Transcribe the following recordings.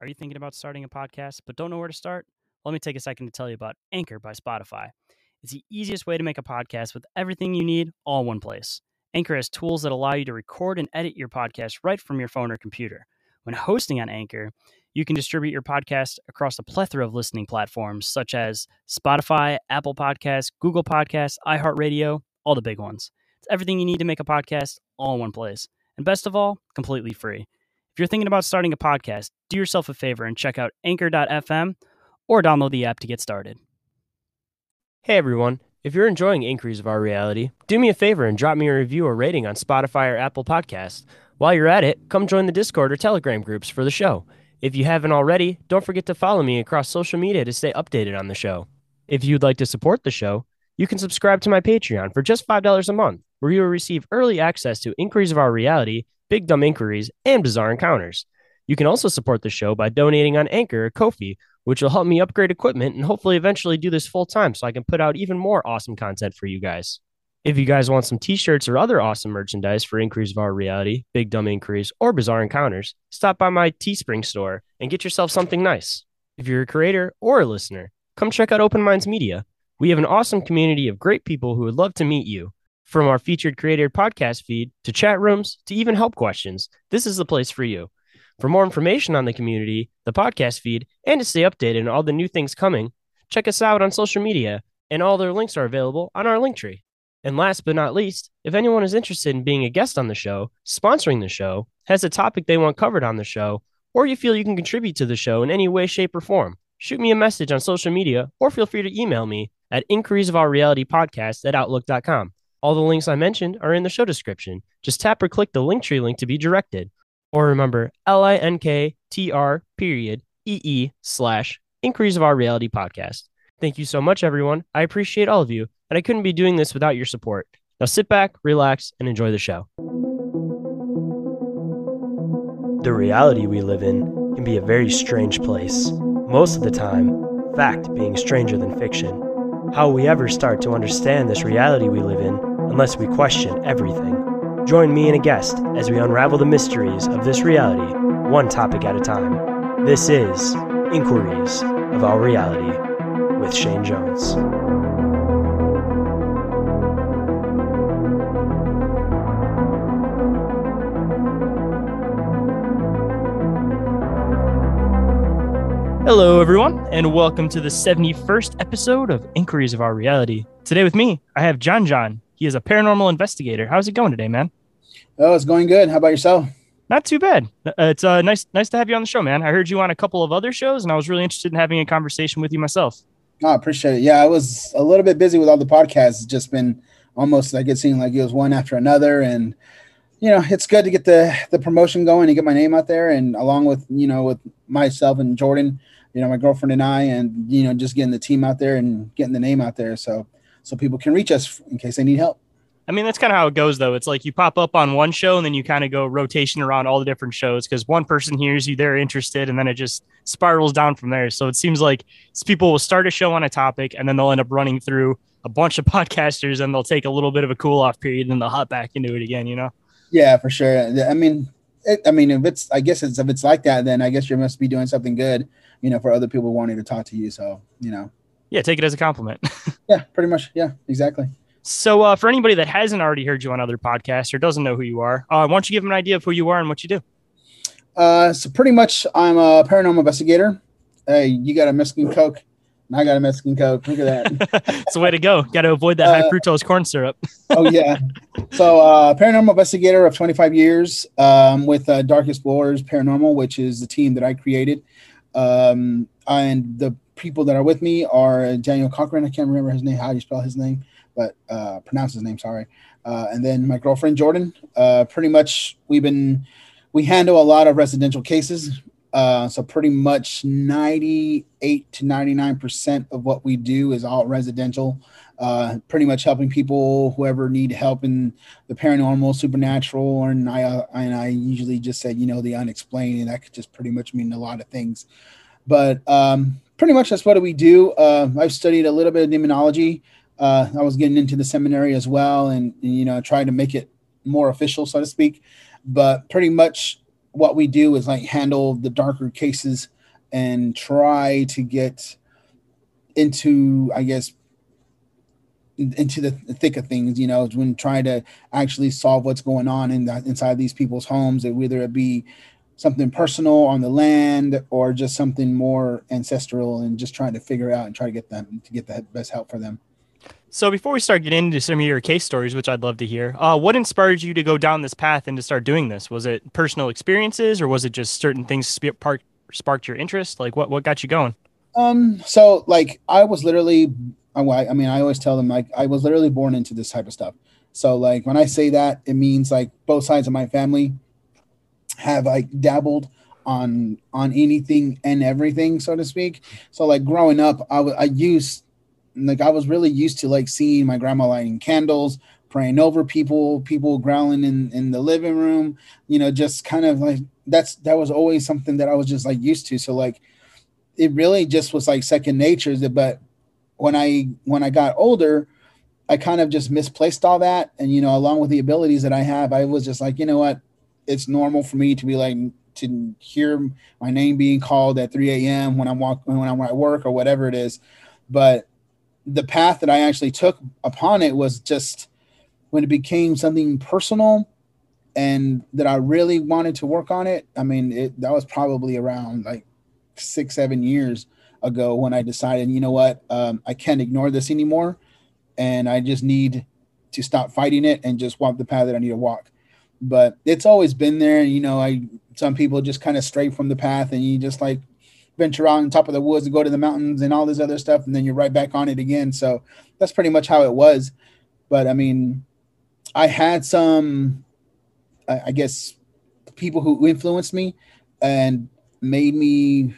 Are you thinking about starting a podcast but don't know where to start? Let me take a second to tell you about Anchor by Spotify. It's the easiest way to make a podcast with everything you need all in one place. Anchor has tools that allow you to record and edit your podcast right from your phone or computer. When hosting on Anchor, you can distribute your podcast across a plethora of listening platforms such as Spotify, Apple Podcasts, Google Podcasts, iHeartRadio, all the big ones. It's everything you need to make a podcast all in one place. And best of all, completely free. If you're thinking about starting a podcast, do yourself a favor and check out anchor.fm or download the app to get started. Hey everyone, if you're enjoying Inquiries of Our Reality, do me a favor and drop me a review or rating on Spotify or Apple Podcasts. While you're at it, come join the Discord or Telegram groups for the show. If you haven't already, don't forget to follow me across social media to stay updated on the show. If you'd like to support the show, you can subscribe to my Patreon for just $5 a month, where you will receive early access to Inquiries of Our Reality, Big Dumb Inquiries, and Bizarre Encounters. You can also support the show by donating on Anchor or Ko-fi, which will help me upgrade equipment and hopefully eventually do this full time so I can put out even more awesome content for you guys. If you guys want some t-shirts or other awesome merchandise for Inquiries of Our Reality, Big Dumb Inquiries, or Bizarre Encounters, stop by my Teespring store and get yourself something nice. If you're a creator or a listener, come check out Open Minds Media. We have an awesome community of great people who would love to meet you. From our featured creator podcast feed to chat rooms to even help questions, this is the place for you. For more information on the community, the podcast feed, and to stay updated on all the new things coming, check us out on social media, and all their links are available on our link tree. And last but not least, if anyone is interested in being a guest on the show, sponsoring the show, has a topic they want covered on the show, or you feel you can contribute to the show in any way, shape, or form, shoot me a message on social media or feel free to email me at inquiries of our reality podcast at outlook.com. All the links I mentioned are in the show description. Just tap or click the link tree link to be directed. Or remember L-I-N-K-T-R period E-E slash inquiries of our reality podcast. Thank you so much, everyone. I appreciate all of you, and I couldn't be doing this without your support. Now sit back, relax, and enjoy the show. The reality we live in can be a very strange place. Most of the time, fact being stranger than fiction. How we ever start to understand this reality we live in unless we question everything? Join me and a guest as we unravel the mysteries of this reality, one topic at a time. This is Inquiries of Our Reality with Shayn Jones. Hello, everyone, and welcome to the 71st episode of Inquiries of Our Reality. Today, with me, I have John John. He is a paranormal investigator. How's it going today, man? Oh, it's going good. How about yourself? Not too bad. Uh, it's uh, nice, nice to have you on the show, man. I heard you on a couple of other shows, and I was really interested in having a conversation with you myself. Oh, I appreciate it. Yeah, I was a little bit busy with all the podcasts. It's just been almost like it seemed like it was one after another, and you know, it's good to get the the promotion going and get my name out there, and along with you know with myself and Jordan, you know, my girlfriend and I, and you know, just getting the team out there and getting the name out there, so so people can reach us in case they need help. I mean, that's kind of how it goes, though. It's like you pop up on one show and then you kind of go rotation around all the different shows because one person hears you, they're interested, and then it just spirals down from there. So it seems like people will start a show on a topic and then they'll end up running through a bunch of podcasters and they'll take a little bit of a cool off period and then they'll hop back into it again, you know? Yeah, for sure. I mean, it, I mean, if it's, I guess it's, if it's like that, then I guess you must be doing something good, you know, for other people wanting to talk to you. So, you know, yeah, take it as a compliment. yeah, pretty much. Yeah, exactly. So, uh, for anybody that hasn't already heard you on other podcasts or doesn't know who you are, uh, why don't you give them an idea of who you are and what you do? Uh, so pretty much, I'm a paranormal investigator. Hey, you got a Mexican Coke, and I got a Mexican Coke. Look at that. it's the way to go. Got to avoid that high uh, fructose corn syrup. oh yeah. So, uh, paranormal investigator of 25 years um, with uh, Dark Explorers Paranormal, which is the team that I created. Um, and the people that are with me are Daniel Cochran. I can't remember his name. How you spell his name? but uh, pronounce his name. Sorry. Uh, and then my girlfriend Jordan. Uh, pretty much, we've been we handle a lot of residential cases. Uh, so pretty much 98 to 99 percent of what we do is all residential. Uh, pretty much helping people whoever need help in the paranormal, supernatural, and I uh, and I usually just said you know the unexplained, and that could just pretty much mean a lot of things. But um, pretty much that's what we do. Uh, I've studied a little bit of demonology uh, I was getting into the seminary as well, and, and you know, trying to make it more official, so to speak. But pretty much what we do is like handle the darker cases and try to get into, I guess, into the thick of things, you know, when trying to actually solve what's going on in the, inside these people's homes, and whether it be something personal on the land or just something more ancestral, and just trying to figure out and try to get them to get the best help for them. So before we start getting into some of your case stories, which I'd love to hear, uh, what inspired you to go down this path and to start doing this? Was it personal experiences, or was it just certain things sp- park, sparked your interest? Like what what got you going? Um, so like I was literally, I, I mean, I always tell them like I was literally born into this type of stuff. So like when I say that, it means like both sides of my family have like dabbled on on anything and everything, so to speak. So like growing up, I, w- I used like I was really used to like seeing my grandma lighting candles, praying over people, people growling in in the living room, you know, just kind of like that's that was always something that I was just like used to. So like it really just was like second nature. But when I when I got older, I kind of just misplaced all that. And you know, along with the abilities that I have, I was just like, you know what, it's normal for me to be like to hear my name being called at 3 a.m. when I'm walking when I'm at work or whatever it is. But the path that I actually took upon it was just when it became something personal and that I really wanted to work on it. I mean, it, that was probably around like six, seven years ago when I decided, you know what, um, I can't ignore this anymore. And I just need to stop fighting it and just walk the path that I need to walk. But it's always been there. You know, I, some people just kind of stray from the path and you just like venture out on top of the woods and go to the mountains and all this other stuff, and then you're right back on it again. So that's pretty much how it was. But I mean, I had some, I guess, people who influenced me and made me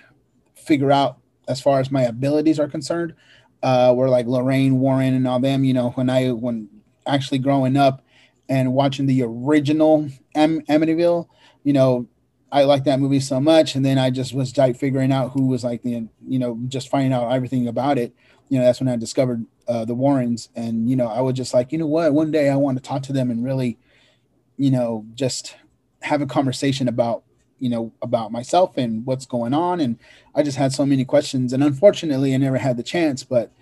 figure out as far as my abilities are concerned. Uh, were like Lorraine Warren and all them. You know, when I when actually growing up and watching the original Am- Amityville, you know, I liked that movie so much, and then I just was like figuring out who was like the you know just finding out everything about it. You know, that's when I discovered uh, the Warrens, and you know, I was just like, you know what, one day I want to talk to them and really, you know, just have a conversation about you know about myself and what's going on, and I just had so many questions, and unfortunately, I never had the chance. But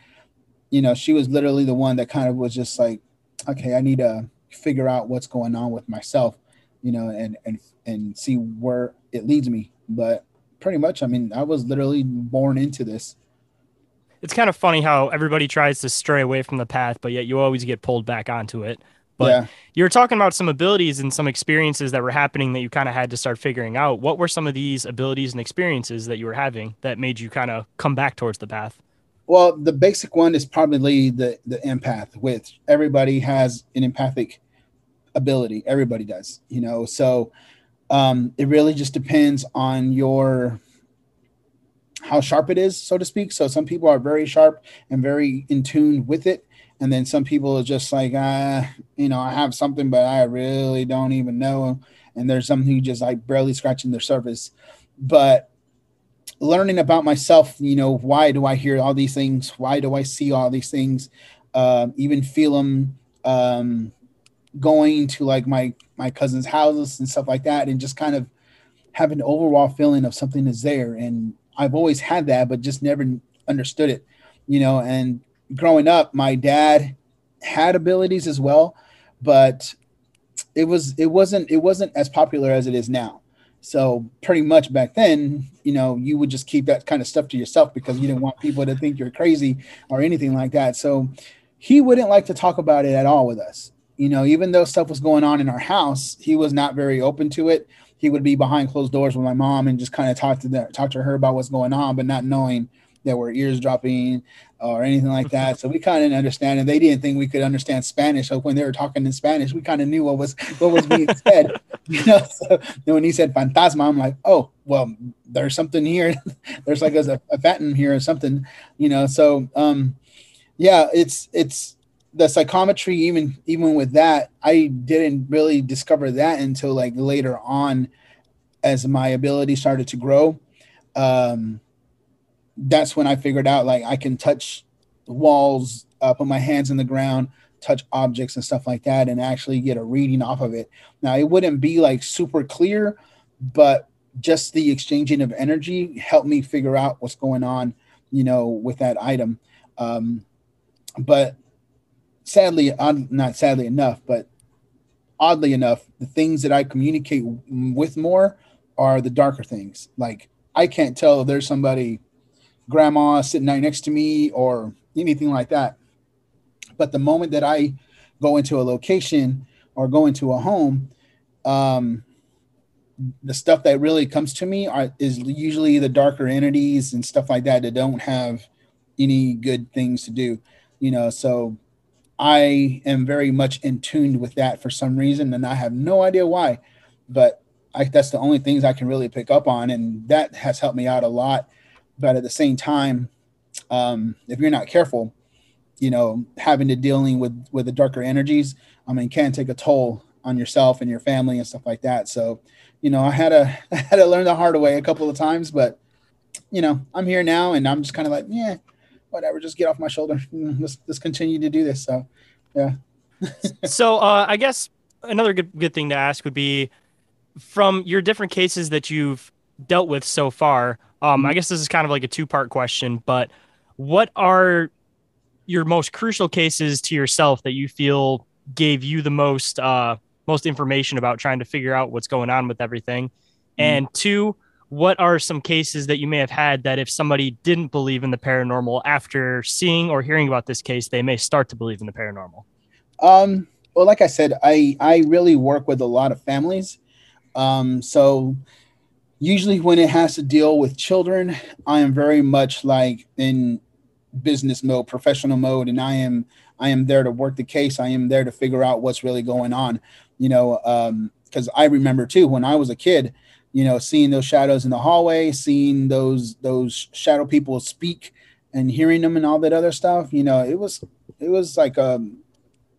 you know, she was literally the one that kind of was just like, okay, I need to figure out what's going on with myself, you know, and and and see where it leads me. But pretty much, I mean, I was literally born into this. It's kind of funny how everybody tries to stray away from the path, but yet you always get pulled back onto it. But yeah. you were talking about some abilities and some experiences that were happening that you kind of had to start figuring out. What were some of these abilities and experiences that you were having that made you kind of come back towards the path? Well, the basic one is probably the the empath, which everybody has an empathic ability. Everybody does, you know. So um, it really just depends on your how sharp it is, so to speak. So some people are very sharp and very in tune with it, and then some people are just like, ah, you know, I have something, but I really don't even know. And there's some who just like barely scratching their surface. But learning about myself, you know, why do I hear all these things? Why do I see all these things? Uh, even feel them um, going to like my my cousin's houses and stuff like that, and just kind of have an overall feeling of something is there. And I've always had that, but just never understood it, you know. And growing up, my dad had abilities as well, but it was it wasn't it wasn't as popular as it is now. So pretty much back then, you know, you would just keep that kind of stuff to yourself because you didn't want people to think you're crazy or anything like that. So he wouldn't like to talk about it at all with us. You know, even though stuff was going on in our house, he was not very open to it. He would be behind closed doors with my mom and just kind of talk to the, talk to her about what's going on, but not knowing that we're eavesdropping or anything like that. So we kind of didn't understand, and they didn't think we could understand Spanish. So when they were talking in Spanish, we kind of knew what was what was being said. You know, so when he said "fantasma," I'm like, oh, well, there's something here. there's like a, a phantom here or something. You know, so um, yeah, it's it's the psychometry. Even even with that, I didn't really discover that until like later on, as my ability started to grow. Um, that's when I figured out like I can touch walls, uh, put my hands in the ground, touch objects and stuff like that, and actually get a reading off of it. Now it wouldn't be like super clear, but just the exchanging of energy helped me figure out what's going on, you know, with that item. Um, but sadly, not sadly enough, but oddly enough, the things that I communicate with more are the darker things. Like I can't tell if there's somebody grandma sitting right next to me or anything like that. But the moment that I go into a location or go into a home, um, the stuff that really comes to me are, is usually the darker entities and stuff like that that don't have any good things to do, you know. So I am very much in tune with that for some reason, and I have no idea why, but I, that's the only things I can really pick up on, and that has helped me out a lot but at the same time, um, if you're not careful, you know, having to dealing with with the darker energies, I mean, can take a toll on yourself and your family and stuff like that. So, you know, I had to I had to learn the hard way a couple of times, but you know, I'm here now, and I'm just kind of like, yeah, whatever, just get off my shoulder. Let's let's continue to do this. So, yeah. so, uh, I guess another good good thing to ask would be from your different cases that you've dealt with so far. Um, I mm-hmm. guess this is kind of like a two part question, but what are your most crucial cases to yourself that you feel gave you the most uh, most information about trying to figure out what's going on with everything? Mm-hmm. And two, what are some cases that you may have had that if somebody didn't believe in the paranormal after seeing or hearing about this case, they may start to believe in the paranormal? Um, well, like I said, I I really work with a lot of families. Um, so usually when it has to deal with children, I am very much like in business mode, professional mode, and I am I am there to work the case. I am there to figure out what's really going on. You know, because um, I remember too when I was a kid, you know, seeing those shadows in the hallway, seeing those those shadow people speak and hearing them and all that other stuff. You know, it was it was like um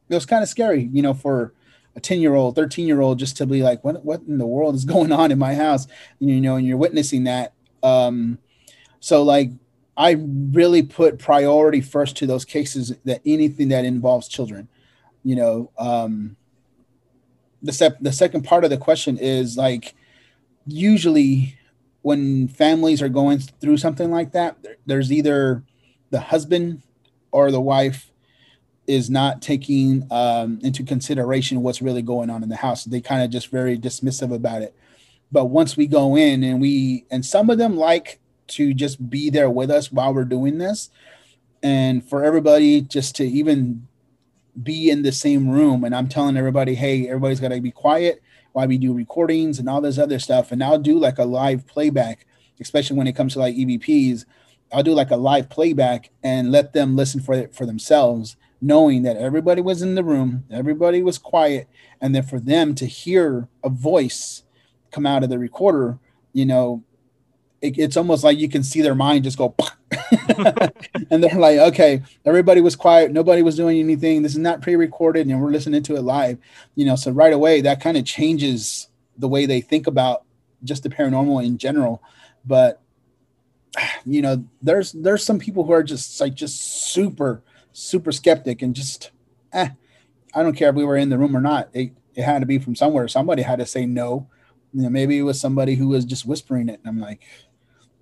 it was kind of scary, you know, for a 10 year old 13 year old just to be like what what in the world is going on in my house and, you know and you're witnessing that um so like i really put priority first to those cases that anything that involves children you know um the step the second part of the question is like usually when families are going through something like that there's either the husband or the wife is not taking um, into consideration what's really going on in the house. They kind of just very dismissive about it. But once we go in and we, and some of them like to just be there with us while we're doing this. And for everybody just to even be in the same room. And I'm telling everybody, hey, everybody's got to be quiet while we do recordings and all this other stuff. And I'll do like a live playback, especially when it comes to like EVPs. I'll do like a live playback and let them listen for it for themselves knowing that everybody was in the room, everybody was quiet, and then for them to hear a voice come out of the recorder, you know, it, it's almost like you can see their mind just go, and they're like, okay, everybody was quiet, nobody was doing anything. This is not pre-recorded, and we're listening to it live. You know, so right away that kind of changes the way they think about just the paranormal in general. But you know, there's there's some people who are just like just super super skeptic and just eh, I don't care if we were in the room or not. It, it had to be from somewhere. Somebody had to say no. You know, maybe it was somebody who was just whispering it, and I'm like,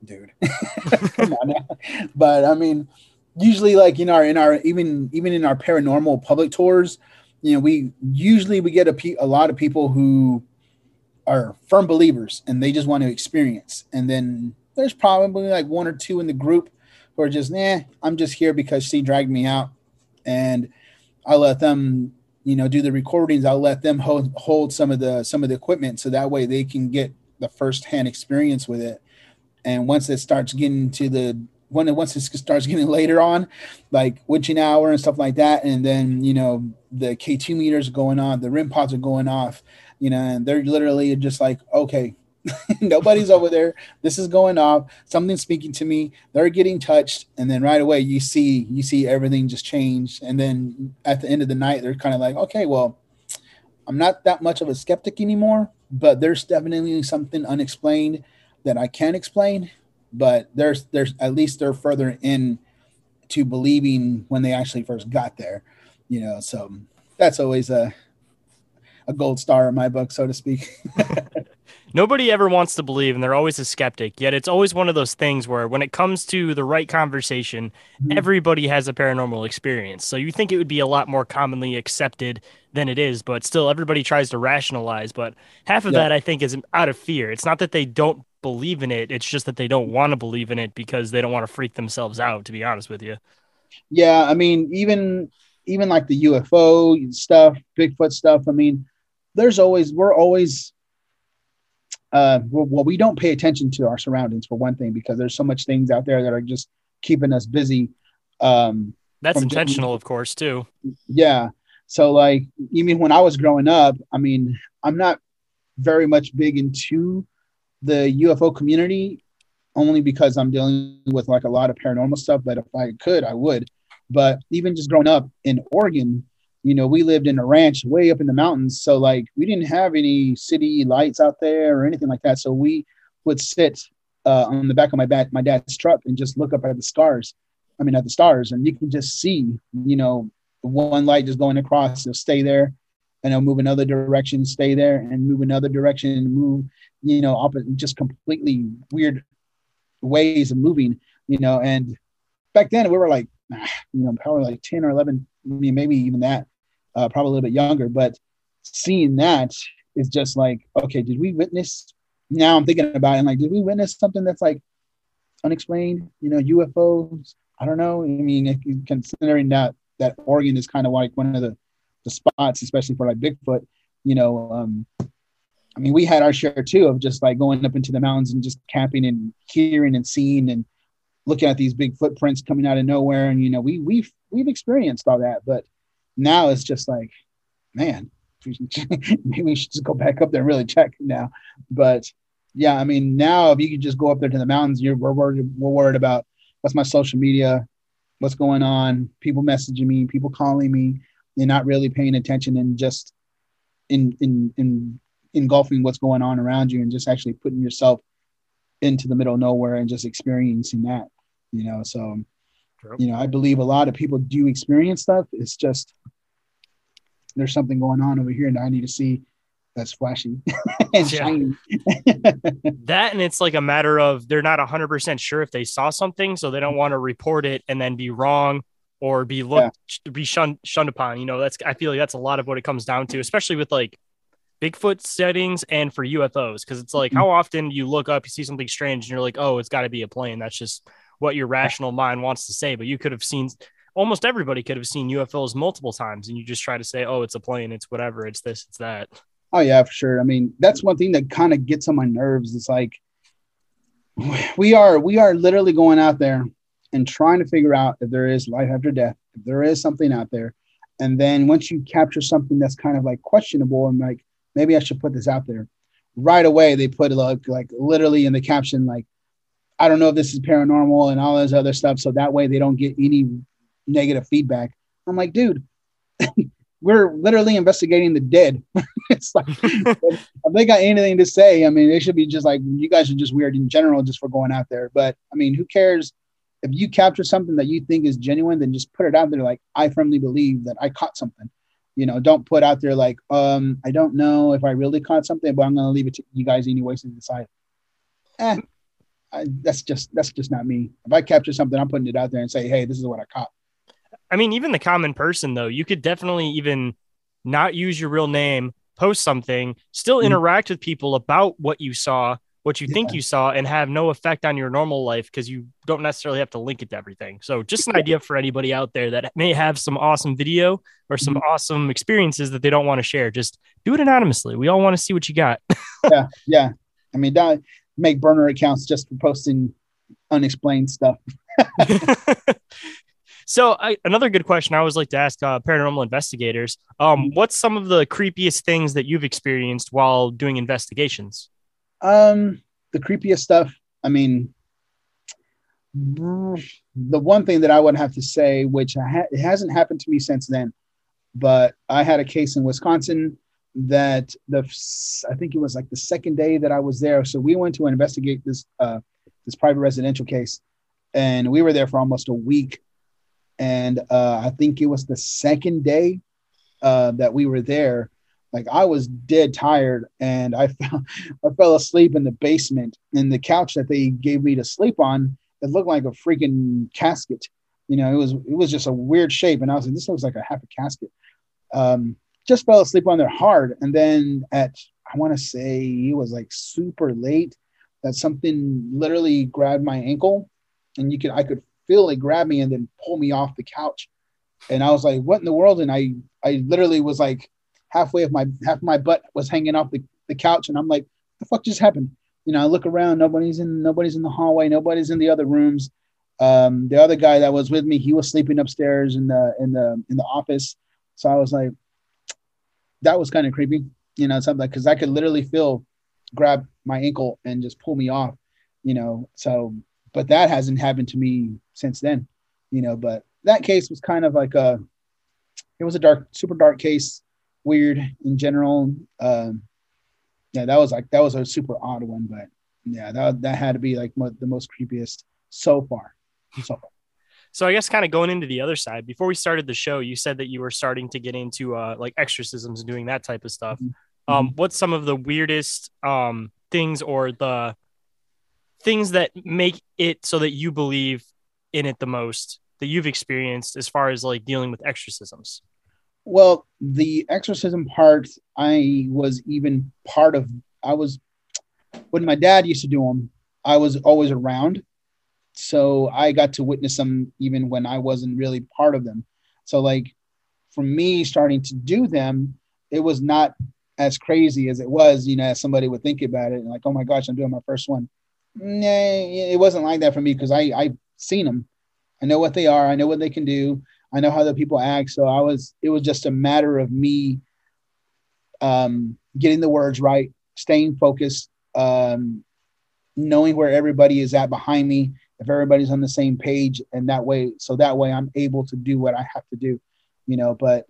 dude. But I mean, usually like in our in our even even in our paranormal public tours, you know, we usually we get a, pe- a lot of people who are firm believers and they just want to experience, and then there's probably like one or two in the group who are just, nah, I'm just here because she dragged me out, and I let them you know do the recordings. I'll let them hold, hold some of the some of the equipment so that way they can get the first hand experience with it and once it starts getting to the when it once it starts getting later on like witching hour and stuff like that and then you know the k2 meters going on the REM pods are going off you know and they're literally just like okay Nobody's over there. This is going off. Something's speaking to me. They're getting touched, and then right away you see you see everything just change. And then at the end of the night, they're kind of like, okay, well, I'm not that much of a skeptic anymore, but there's definitely something unexplained that I can't explain. But there's there's at least they're further in to believing when they actually first got there, you know. So that's always a a gold star in my book, so to speak. nobody ever wants to believe and they're always a skeptic yet it's always one of those things where when it comes to the right conversation mm-hmm. everybody has a paranormal experience. So you think it would be a lot more commonly accepted than it is but still everybody tries to rationalize but half of that i think is out of fear. It's not that they don't believe in it it's just that they don't want to believe in it because they don't want to freak themselves out to be honest with you. Yeah i mean even even like the ufo stuff bigfoot stuff i mean there's always we're always uh, well, we don't pay attention to our surroundings for one thing because there's so much things out there that are just keeping us busy. Um, That's intentional, getting, of course, too. Yeah. So, like, even when I was growing up, I mean, I'm not very much big into the UFO community only because I'm dealing with like a lot of paranormal stuff. But if I could, I would. But even just growing up in Oregon, you know, we lived in a ranch way up in the mountains. So like we didn't have any city lights out there or anything like that. So we would sit uh, on the back of my back, my dad's truck and just look up at the stars. I mean, at the stars and you can just see, you know, one light just going across, it'll stay there and it'll move another direction, stay there and move another direction and move, you know, up just completely weird ways of moving, you know, and back then we were like, you know, probably like 10 or 11, I mean, maybe even that uh, probably a little bit younger, but seeing that is just like, okay, did we witness? Now I'm thinking about it, and like, did we witness something that's like unexplained? You know, UFOs. I don't know. I mean, considering that that Oregon is kind of like one of the the spots, especially for like Bigfoot. You know, um, I mean, we had our share too of just like going up into the mountains and just camping and hearing and seeing and looking at these big footprints coming out of nowhere. And you know, we we've we've experienced all that, but now it's just like, man, maybe we should just go back up there and really check now. But yeah, I mean, now if you could just go up there to the mountains, you're we're worried, we're worried about what's my social media, what's going on, people messaging me, people calling me, they're not really paying attention and just in in in engulfing what's going on around you and just actually putting yourself into the middle of nowhere and just experiencing that, you know. So you know, I believe a lot of people do experience stuff. It's just there's something going on over here that I need to see that's flashy and shiny. that and it's like a matter of they're not 100% sure if they saw something, so they don't want to report it and then be wrong or be looked yeah. be shunned shunned upon. You know, that's I feel like that's a lot of what it comes down to, especially with like Bigfoot settings and for UFOs, because it's like mm-hmm. how often you look up, you see something strange, and you're like, oh, it's got to be a plane. That's just what your rational mind wants to say, but you could have seen almost everybody could have seen UFOs multiple times, and you just try to say, "Oh, it's a plane, it's whatever, it's this, it's that." Oh yeah, for sure. I mean, that's one thing that kind of gets on my nerves. It's like we are we are literally going out there and trying to figure out if there is life after death, if there is something out there, and then once you capture something that's kind of like questionable and like maybe I should put this out there, right away they put like like literally in the caption like I don't know if this is paranormal and all this other stuff. So that way they don't get any negative feedback. I'm like, dude, we're literally investigating the dead. it's like if they got anything to say, I mean, they should be just like you guys are just weird in general just for going out there. But I mean, who cares if you capture something that you think is genuine, then just put it out there like I firmly believe that I caught something. You know, don't put out there like, um, I don't know if I really caught something, but I'm gonna leave it to you guys anyways to decide. Eh, I, that's just that's just not me. If I capture something, I'm putting it out there and say, hey, this is what I caught. I mean, even the common person though, you could definitely even not use your real name, post something, still mm-hmm. interact with people about what you saw, what you yeah. think you saw, and have no effect on your normal life because you don't necessarily have to link it to everything. So, just an idea for anybody out there that may have some awesome video or some mm-hmm. awesome experiences that they don't want to share. Just do it anonymously. We all want to see what you got. yeah, yeah. I mean, that make burner accounts just for posting unexplained stuff. So I, another good question I always like to ask uh, paranormal investigators: um, mm-hmm. What's some of the creepiest things that you've experienced while doing investigations? Um, the creepiest stuff. I mean, the one thing that I would have to say, which ha- it hasn't happened to me since then, but I had a case in Wisconsin that the I think it was like the second day that I was there. So we went to investigate this uh, this private residential case, and we were there for almost a week and uh, I think it was the second day uh, that we were there. Like I was dead tired, and I fell, I fell asleep in the basement. And the couch that they gave me to sleep on, it looked like a freaking casket. You know, it was it was just a weird shape, and I was like, this looks like a half a casket. Um, just fell asleep on there hard, and then at I want to say it was like super late that something literally grabbed my ankle, and you could I could feel it grab me and then pull me off the couch. And I was like, what in the world? And I I literally was like halfway of my half my butt was hanging off the, the couch. And I'm like, the fuck just happened? You know, I look around, nobody's in nobody's in the hallway, nobody's in the other rooms. Um, the other guy that was with me, he was sleeping upstairs in the in the in the office. So I was like, that was kind of creepy, you know, something because I could literally feel grab my ankle and just pull me off, you know. So but that hasn't happened to me since then, you know. But that case was kind of like a, it was a dark, super dark case, weird in general. Um, yeah, that was like that was a super odd one, but yeah, that that had to be like mo- the most creepiest so far. So far. So I guess kind of going into the other side, before we started the show, you said that you were starting to get into uh, like exorcisms and doing that type of stuff. Mm-hmm. Um, what's some of the weirdest um, things or the things that make it so that you believe in it the most that you've experienced as far as like dealing with exorcisms? Well, the exorcism part, I was even part of. I was when my dad used to do them. I was always around, so I got to witness them even when I wasn't really part of them. So, like, for me starting to do them, it was not as crazy as it was, you know, as somebody would think about it. and Like, oh my gosh, I'm doing my first one nah, it wasn't like that for me because I I've seen them. I know what they are. I know what they can do. I know how the people act. So I was. It was just a matter of me um, getting the words right, staying focused, um, knowing where everybody is at behind me. If everybody's on the same page, and that way, so that way I'm able to do what I have to do, you know. But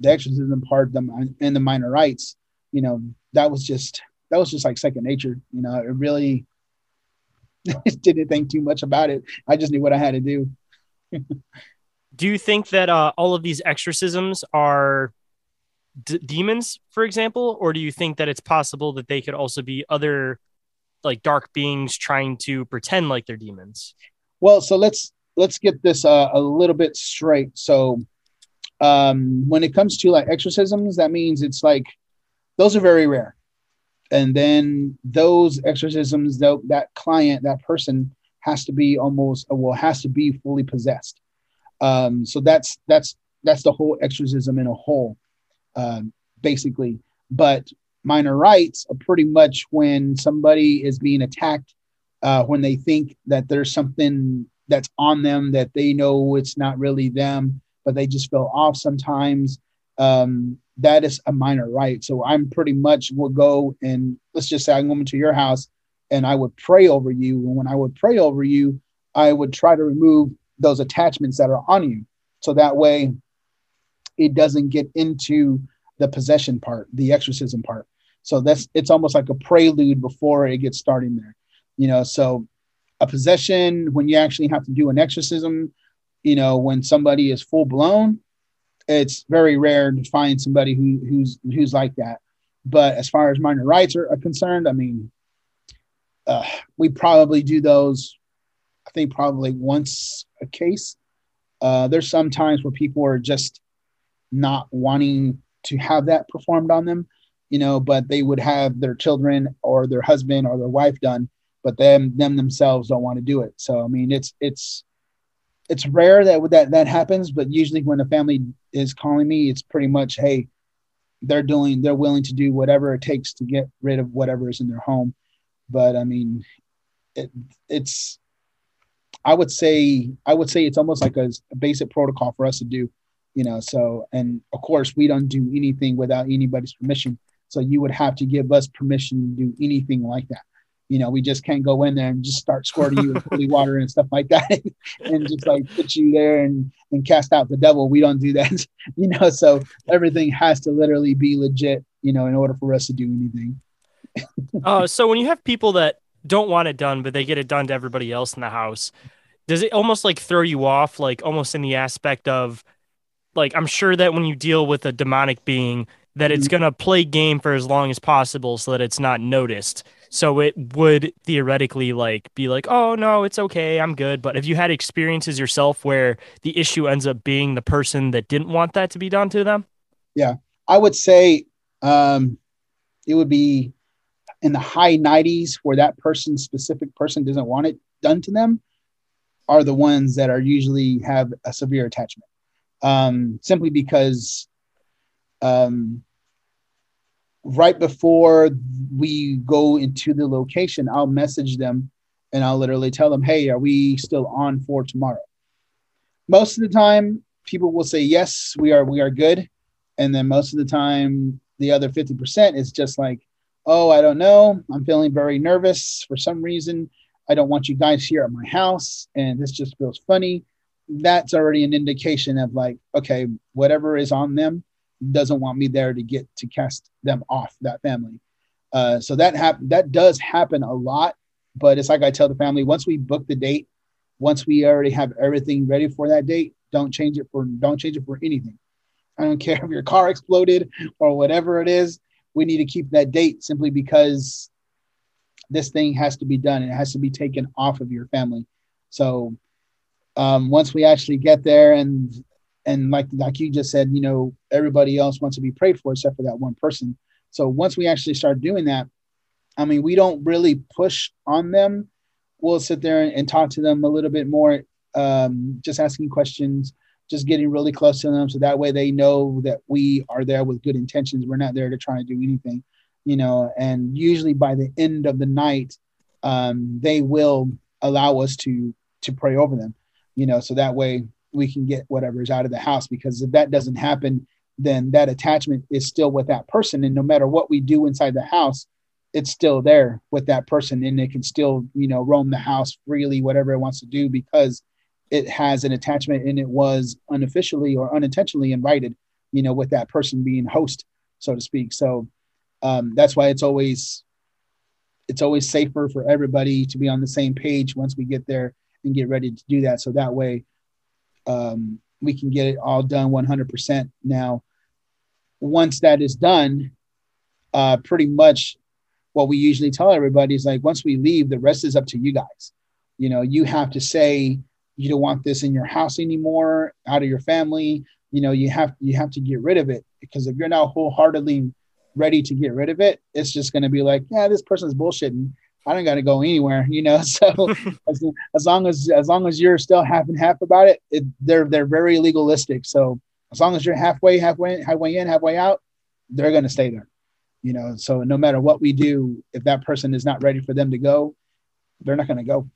the exorcism part, the and the minor rites, you know, that was just that was just like second nature. You know, it really didn't think too much about it. I just knew what I had to do. do you think that uh, all of these exorcisms are d- demons, for example, or do you think that it's possible that they could also be other like dark beings trying to pretend like they're demons? Well, so let's let's get this uh, a little bit straight. So, um, when it comes to like exorcisms, that means it's like those are very rare and then those exorcisms that, that client that person has to be almost well has to be fully possessed um, so that's that's that's the whole exorcism in a whole um, basically but minor rites are pretty much when somebody is being attacked uh, when they think that there's something that's on them that they know it's not really them but they just feel off sometimes um, that is a minor rite. So I'm pretty much will go and let's just say I'm going to your house and I would pray over you. And when I would pray over you, I would try to remove those attachments that are on you. So that way it doesn't get into the possession part, the exorcism part. So that's it's almost like a prelude before it gets starting there. You know, so a possession when you actually have to do an exorcism, you know, when somebody is full blown, it's very rare to find somebody who who's who's like that. But as far as minor rites are, are concerned, I mean, uh, we probably do those. I think probably once a case. Uh, there's some times where people are just not wanting to have that performed on them, you know, but they would have their children or their husband or their wife done, but them them themselves don't want to do it. So I mean, it's it's it's rare that that that happens, but usually when a family is calling me, it's pretty much, hey, they're doing they're willing to do whatever it takes to get rid of whatever is in their home. But I mean, it, it's I would say I would say it's almost like a, a basic protocol for us to do you know so and of course we don't do anything without anybody's permission. So you would have to give us permission to do anything like that. You know we just can't go in there and just start squirting you with holy water and stuff like that and just like put you there and and cast out the devil. We don't do that you know so everything has to literally be legit you know in order for us to do anything. Uh, so when you have people that don't want it done but they get it done to everybody else in the house does it almost like throw you off like almost in the aspect of like I'm sure that when you deal with a demonic being, that it's mm-hmm. gonna play game for as long as possible so that it's not noticed. So it would theoretically like be like, oh no, it's okay, I'm good. But have you had experiences yourself where the issue ends up being the person that didn't want that to be done to them? Yeah, I would say um, it would be in the high 90s where that person, specific person, doesn't want it done to them, are the ones that are usually have a severe attachment um, simply because um, right before we go into the location, I'll message them and I'll literally tell them, hey, are we still on for tomorrow? Most of the time, people will say, yes, we are, we are good. And then most of the time, the other 50% is just like, oh, I don't know. I'm feeling very nervous for some reason. I don't want you guys here at my house. And this just feels funny that's already an indication of like, okay, whatever is on them doesn't want me there to get to cast them off that family. Uh, so that hap- that does happen a lot, but it's like I tell the family once we book the date, once we already have everything ready for that date, don't change it for don't change it for anything. I don't care if your car exploded or whatever it is. We need to keep that date simply because this thing has to be done. It has to be taken off of your family. So um, once we actually get there and and like like you just said, you know, everybody else wants to be prayed for except for that one person. So once we actually start doing that, I mean, we don't really push on them. We'll sit there and, and talk to them a little bit more, um, just asking questions, just getting really close to them, so that way they know that we are there with good intentions. We're not there to try to do anything, you know. And usually by the end of the night, um, they will allow us to to pray over them you know, so that way we can get whatever's out of the house. Because if that doesn't happen, then that attachment is still with that person. And no matter what we do inside the house, it's still there with that person and it can still, you know, roam the house freely, whatever it wants to do, because it has an attachment and it was unofficially or unintentionally invited, you know, with that person being host, so to speak. So um, that's why it's always it's always safer for everybody to be on the same page once we get there and get ready to do that. So that way um, we can get it all done 100%. Now, once that is done, uh, pretty much what we usually tell everybody is like, once we leave, the rest is up to you guys. You know, you have to say you don't want this in your house anymore, out of your family. You know, you have you have to get rid of it because if you're not wholeheartedly ready to get rid of it, it's just going to be like, yeah, this person's bullshitting. I don't got to go anywhere, you know. So as, as long as as long as you're still half and half about it, it, they're they're very legalistic. So as long as you're halfway, halfway, halfway in, halfway out, they're going to stay there, you know. So no matter what we do, if that person is not ready for them to go, they're not going to go,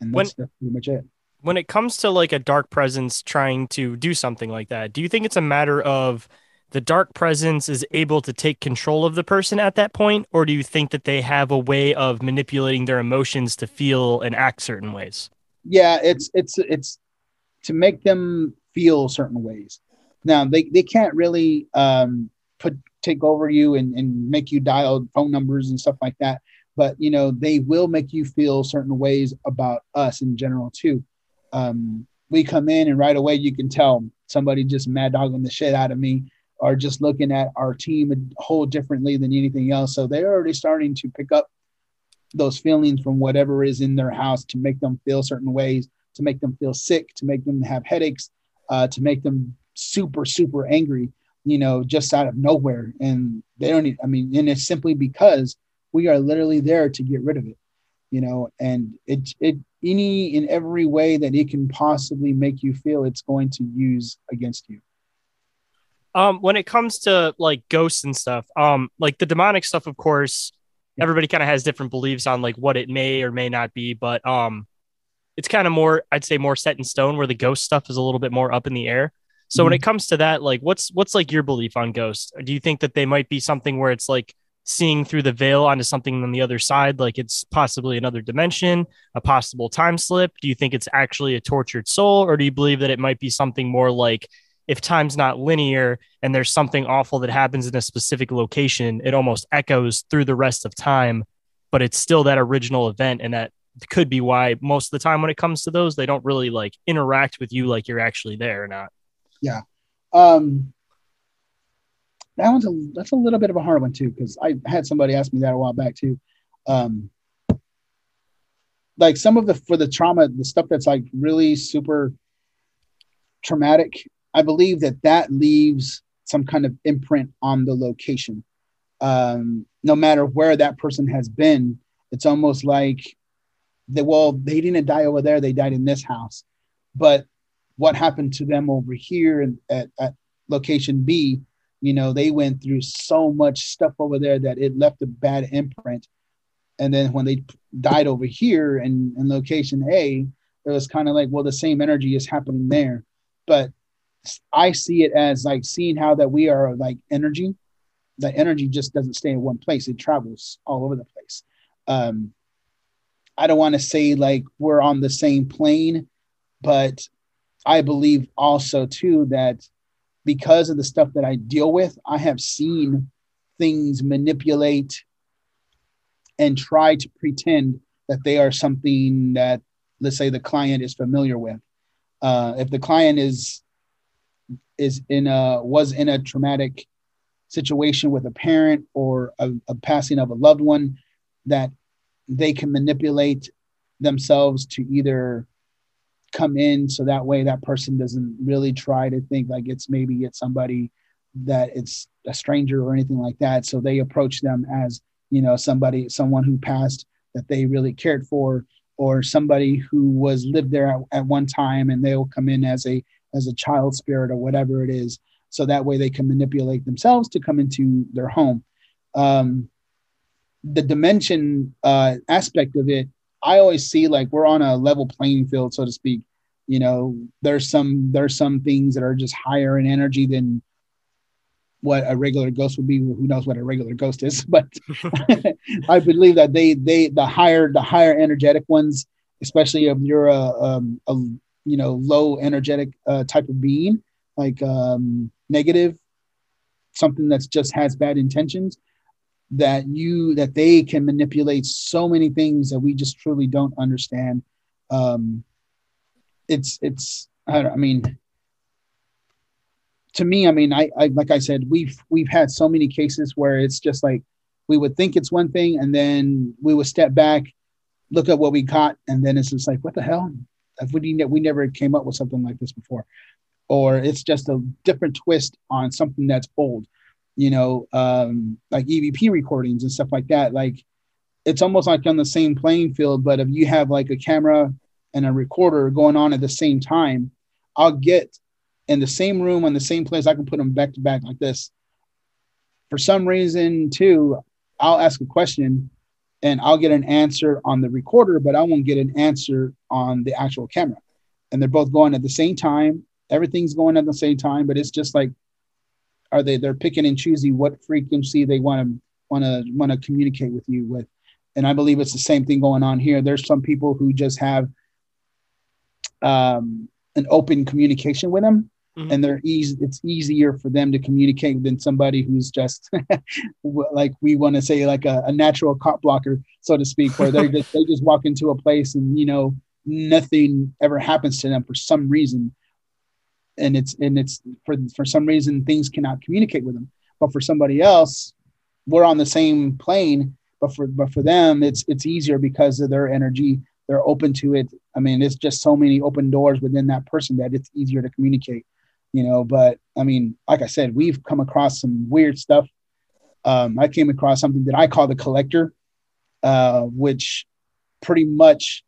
and that's, when, that's pretty much it. When it comes to like a dark presence trying to do something like that, do you think it's a matter of the dark presence is able to take control of the person at that point or do you think that they have a way of manipulating their emotions to feel and act certain ways? Yeah it's it's it's to make them feel certain ways. Now they, they can't really um, put take over you and, and make you dial phone numbers and stuff like that but you know they will make you feel certain ways about us in general too. Um, we come in and right away you can tell somebody just mad dogging the shit out of me or just looking at our team a whole differently than anything else. So they're already starting to pick up those feelings from whatever is in their house to make them feel certain ways to make them feel sick to make them have headaches uh, to make them super super angry you know just out of nowhere. And they don't need i mean and it's simply because we are literally there to get rid of it you know and it it any in every way that it can possibly make you feel it's going to use against you um when it comes to like ghosts and stuff um like the demonic stuff of course everybody kind of has different beliefs on like what it may or may not be but um it's kind of more i'd say more set in stone where the ghost stuff is a little bit more up in the air. So mm-hmm. when it comes to that like what's what's like your belief on ghosts? Do you think that they might be something where it's like seeing through the veil onto something on the other side like it's possibly another dimension a possible time slip? Do you think it's actually a tortured soul or do you believe that it might be something more like if time's not linear and there's something awful that happens in a specific location it almost echoes through the rest of time but it's still that original event and that could be why most of the time when it comes to those they don't really like interact with you like you're actually there or not yeah um that one's a that's a little bit of a hard one too because I had somebody ask me that a while back too. Um, like some of the for the trauma, the stuff that's like really super traumatic. I believe that that leaves some kind of imprint on the location. Um, no matter where that person has been, it's almost like they well they didn't die over there; they died in this house. But what happened to them over here at, at location B you know they went through so much stuff over there that it left a bad imprint and then when they died over here in, in location a it was kind of like well the same energy is happening there but i see it as like seeing how that we are like energy the energy just doesn't stay in one place it travels all over the place um i don't want to say like we're on the same plane but i believe also too that because of the stuff that I deal with, I have seen things manipulate and try to pretend that they are something that, let's say, the client is familiar with. Uh, if the client is is in a was in a traumatic situation with a parent or a, a passing of a loved one, that they can manipulate themselves to either come in so that way that person doesn't really try to think like it's maybe it's somebody that it's a stranger or anything like that. So they approach them as you know somebody someone who passed that they really cared for or somebody who was lived there at, at one time and they'll come in as a as a child spirit or whatever it is so that way they can manipulate themselves to come into their home um, the dimension uh, aspect of it I always see like we're on a level playing field, so to speak. You know, there's some there's some things that are just higher in energy than what a regular ghost would be. Who knows what a regular ghost is? But I believe that they they the higher the higher energetic ones, especially if you're a, um, a you know low energetic uh, type of being, like um, negative, something that's just has bad intentions that you that they can manipulate so many things that we just truly don't understand. Um it's it's i, I mean to me i mean I, I like i said we've we've had so many cases where it's just like we would think it's one thing and then we would step back look at what we caught and then it's just like what the hell we, we never came up with something like this before or it's just a different twist on something that's old you know, um, like EVP recordings and stuff like that. Like it's almost like on the same playing field, but if you have like a camera and a recorder going on at the same time, I'll get in the same room on the same place. I can put them back to back like this. For some reason, too, I'll ask a question and I'll get an answer on the recorder, but I won't get an answer on the actual camera. And they're both going at the same time. Everything's going at the same time, but it's just like are they they're picking and choosing what frequency they want to want to want to communicate with you with and i believe it's the same thing going on here there's some people who just have um, an open communication with them mm-hmm. and they're easy it's easier for them to communicate than somebody who's just like we want to say like a, a, natural cop blocker so to speak where they just they just walk into a place and you know nothing ever happens to them for some reason. And it's and it's for for some reason things cannot communicate with them. But for somebody else we're on the same plane but for but for them it's it's easier because of their energy. They're open to it. I mean it's just so many open doors within that person that it's easier to communicate you know but i mean like i said we've come across some weird stuff um, i came across something that i call the collector uh, which pretty much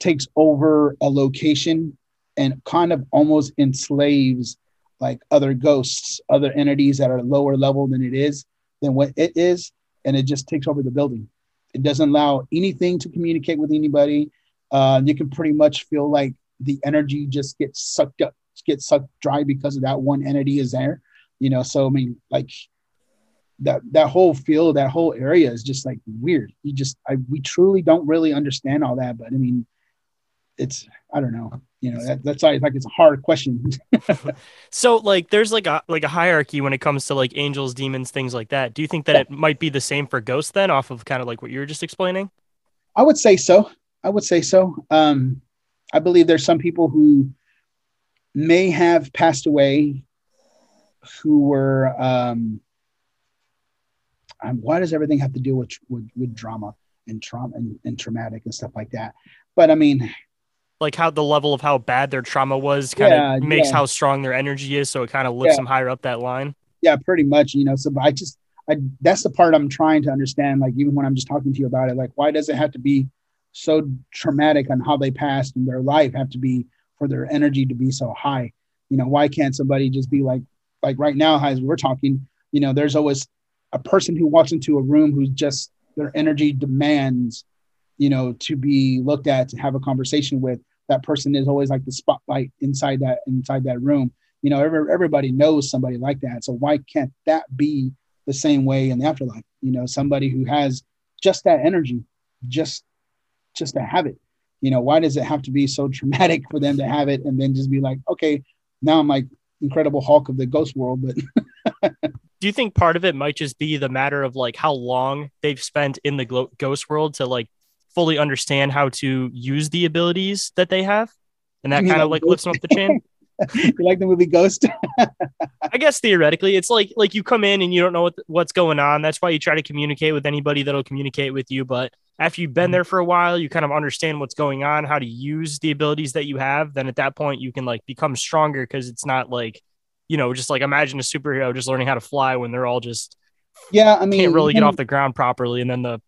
takes over a location and kind of almost enslaves like other ghosts, other entities that are lower level than it is, than what it is, and it just takes over the building. It doesn't allow anything to communicate with anybody. Uh, you can pretty much feel like the energy just gets sucked up, gets sucked dry because of that one entity is there. You know, so I mean, like that that whole field, that whole area is just like weird. You just, I we truly don't really understand all that, but I mean, it's I don't know. You know, that, that's like it's a hard question. so like there's like a like a hierarchy when it comes to like angels, demons, things like that. Do you think that yeah. it might be the same for ghosts then off of kind of like what you were just explaining? I would say so. I would say so. Um I believe there's some people who may have passed away who were um, um why does everything have to do with with, with drama and trauma and, and traumatic and stuff like that but i mean like how the level of how bad their trauma was kind of yeah, makes yeah. how strong their energy is so it kind of lifts yeah. them higher up that line yeah pretty much you know so i just i that's the part i'm trying to understand like even when i'm just talking to you about it like why does it have to be so traumatic on how they passed in their life have to be for their energy to be so high you know why can't somebody just be like like right now as we're talking you know there's always a person who walks into a room who's just their energy demands you know, to be looked at, to have a conversation with. That person is always like the spotlight inside that inside that room. You know, every, everybody knows somebody like that. So why can't that be the same way in the afterlife? You know, somebody who has just that energy, just just to have it. You know, why does it have to be so traumatic for them to have it and then just be like, okay, now I'm like Incredible Hulk of the ghost world, but do you think part of it might just be the matter of like how long they've spent in the ghost world to like fully understand how to use the abilities that they have, and that kind of like lifts them up the chain. you like the movie Ghost? I guess theoretically, it's like like you come in and you don't know what, what's going on. That's why you try to communicate with anybody that'll communicate with you. But after you've been mm-hmm. there for a while, you kind of understand what's going on, how to use the abilities that you have. Then at that point, you can like become stronger because it's not like you know just like imagine a superhero just learning how to fly when they're all just yeah. I mean, can't really get off the ground properly, and then the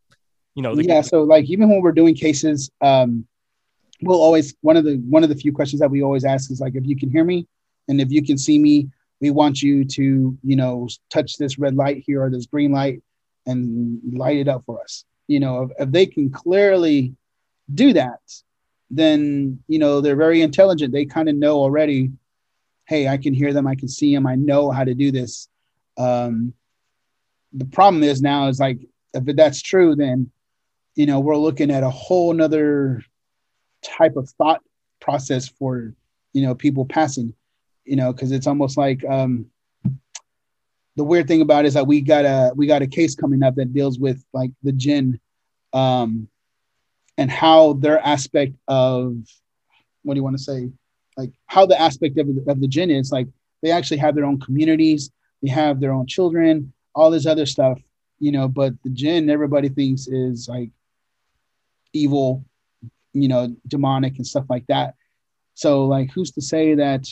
you know the- yeah so like even when we're doing cases um we'll always one of the one of the few questions that we always ask is like if you can hear me and if you can see me we want you to you know touch this red light here or this green light and light it up for us. You know if, if they can clearly do that then you know they're very intelligent. They kind of know already hey i can hear them i can see them i know how to do this. Um the problem is now is like if that's true then you know, we're looking at a whole nother type of thought process for, you know, people passing, you know, because it's almost like um, the weird thing about it is that we got a we got a case coming up that deals with like the jinn um, and how their aspect of what do you want to say? Like how the aspect of, of the jinn is like they actually have their own communities they have their own children all this other stuff you know but the jinn everybody thinks is like evil, you know, demonic and stuff like that. So, like, who's to say that?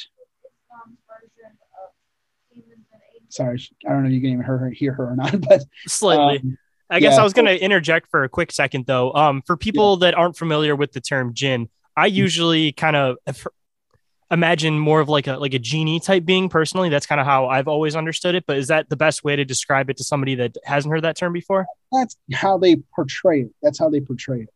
Sorry, I don't know if you can even hear her, hear her or not, but slightly. Um, I guess yeah. I was going to interject for a quick second, though. Um, for people yeah. that aren't familiar with the term jinn, I mm-hmm. usually kind of imagine more of like a like a genie type being. Personally, that's kind of how I've always understood it. But is that the best way to describe it to somebody that hasn't heard that term before? That's how they portray it. That's how they portray it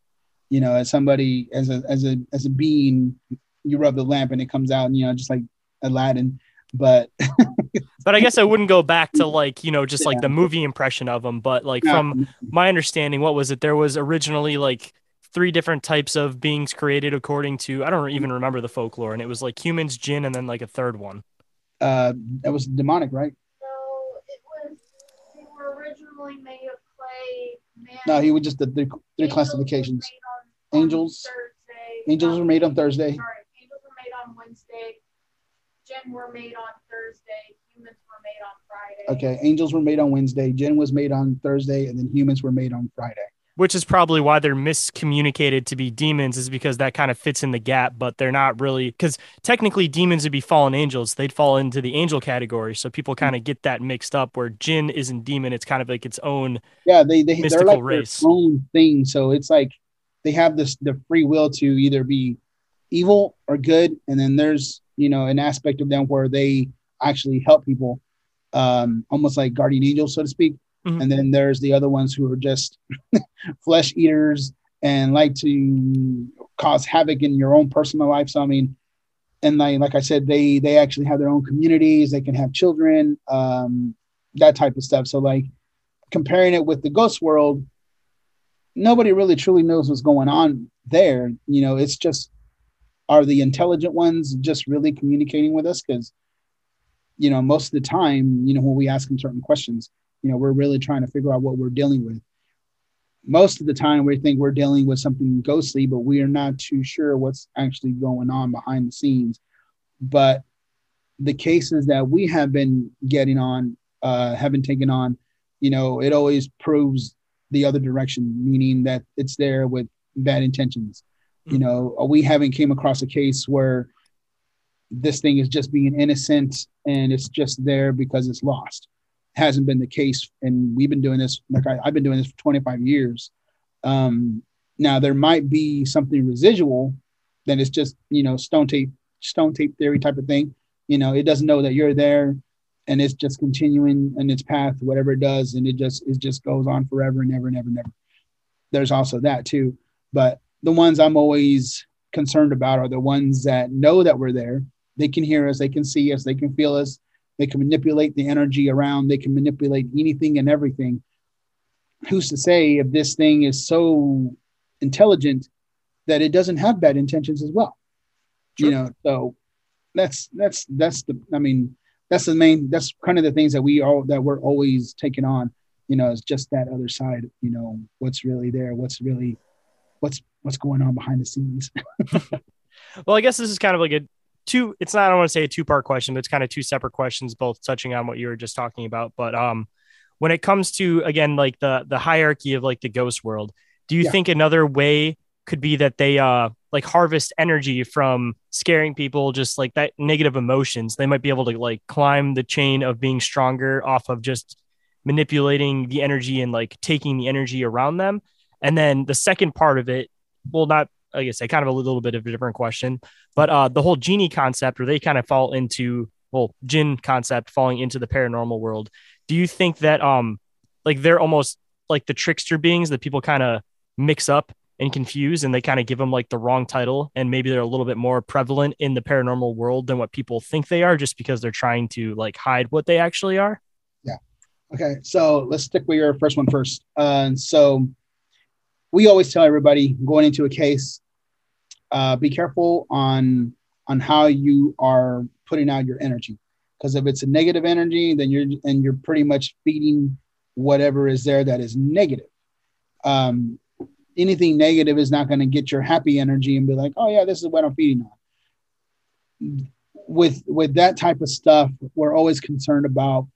you know, as somebody as a as a as a being, you rub the lamp and it comes out, and you know, just like Aladdin. But but I guess I wouldn't go back to like, you know, just like the movie impression of them. But like from my understanding, what was it? There was originally like three different types of beings created according to I don't even remember the folklore, and it was like humans, jinn, and then like a third one. Uh, that was demonic, right? No, it was. They were originally made of clay. Man, No, he would just the three, three angels were classifications. Made on- on Angels- Thursday. Angels Um, were made on Thursday. Sorry, angels were made on Wednesday. Jinn were made on Thursday. Humans were made on Friday. Okay, angels were made on Wednesday, Jinn was made on Thursday, and then humans were made on Friday. Which is probably why they're miscommunicated to be demons, is because that kind of fits in the gap, but they're not really because technically demons would be fallen angels. They'd fall into the angel category. So people kind of get that mixed up where jinn isn't demon, it's kind of like its own Yeah, they they they're like race. their own thing. So it's like they have this the free will to either be evil or good, and then there's you know an aspect of them where they actually help people, um, almost like guardian angels, so to speak. Mhm. And then there's the other ones who are just flesh eaters and like to cause havoc in your own personal life. So I mean, and like like I said, they they actually have their own communities. They can have children, um, that type of stuff. So like comparing it with the ghost world, nobody really truly knows what's going on there. You know, it's just are the intelligent ones just really communicating with us? Because you know, most of the time, you know, when we ask them certain questions, you know, we're really trying to figure out what we're dealing with. Most of the time, we think we're dealing with something ghostly, but we are not too sure what's actually going on behind the scenes. But the cases that we have been getting on, uh, have been taken on, you know, it always proves the other direction, meaning that it's there with bad intentions. You know, we haven't came across a case where this thing is just being innocent and it's just there because it's lost. Hasn't been the case, and we've been doing this. Like I, I've been doing this for 25 years. Um, now there might be something residual, then it's just you know stone tape, stone tape theory type of thing. You know, it doesn't know that you're there, and it's just continuing in its path, whatever it does, and it just it just goes on forever and ever and ever and ever. There's also that too, but the ones I'm always concerned about are the ones that know that we're there. They can hear us, they can see us, they can feel us, they can manipulate the energy around, they can manipulate anything and everything. Who's to say if this thing is so intelligent that it doesn't have bad intentions as well? You know, so that's that's that's the I mean, that's the main that's kind of the things that we all that we're always taking on, you know, is just that other side, you know, what's really there, what's really what's what's going on behind the scenes. Well, I guess this is kind of like a two. It's not. I don't want to say a two part question, but it's kind of two separate questions, both touching on what you were just talking about. But um, when it comes to again, like the the hierarchy of like the ghost world, do you Yeah. think another way could be that they uh like harvest energy from scaring people, just like that negative emotions? They might be able to like climb the chain of being stronger off of just manipulating the energy and like taking the energy around them. And then the second part of it, well, not like I kind of a little bit of a different question, but uh, the whole genie concept, where they kind of fall into well, jinn concept falling into the paranormal world. Do you think that um, like they're almost like the trickster beings that people kind of mix up and confuse, and they kind of give them like the wrong title, and maybe they're a little bit more prevalent in the paranormal world than what people think they are, just because they're trying to like hide what they actually are. Yeah. Okay, so let's stick with your first one first. Uh, so we always tell everybody going into a case, uh, be careful on on how you are putting out your energy, because if it's a negative energy, then you're and you're pretty much feeding whatever is there that is negative. Um, anything negative is not going to get your happy energy and be like, oh yeah, this is what I'm feeding on. With with that type of stuff, we're always concerned about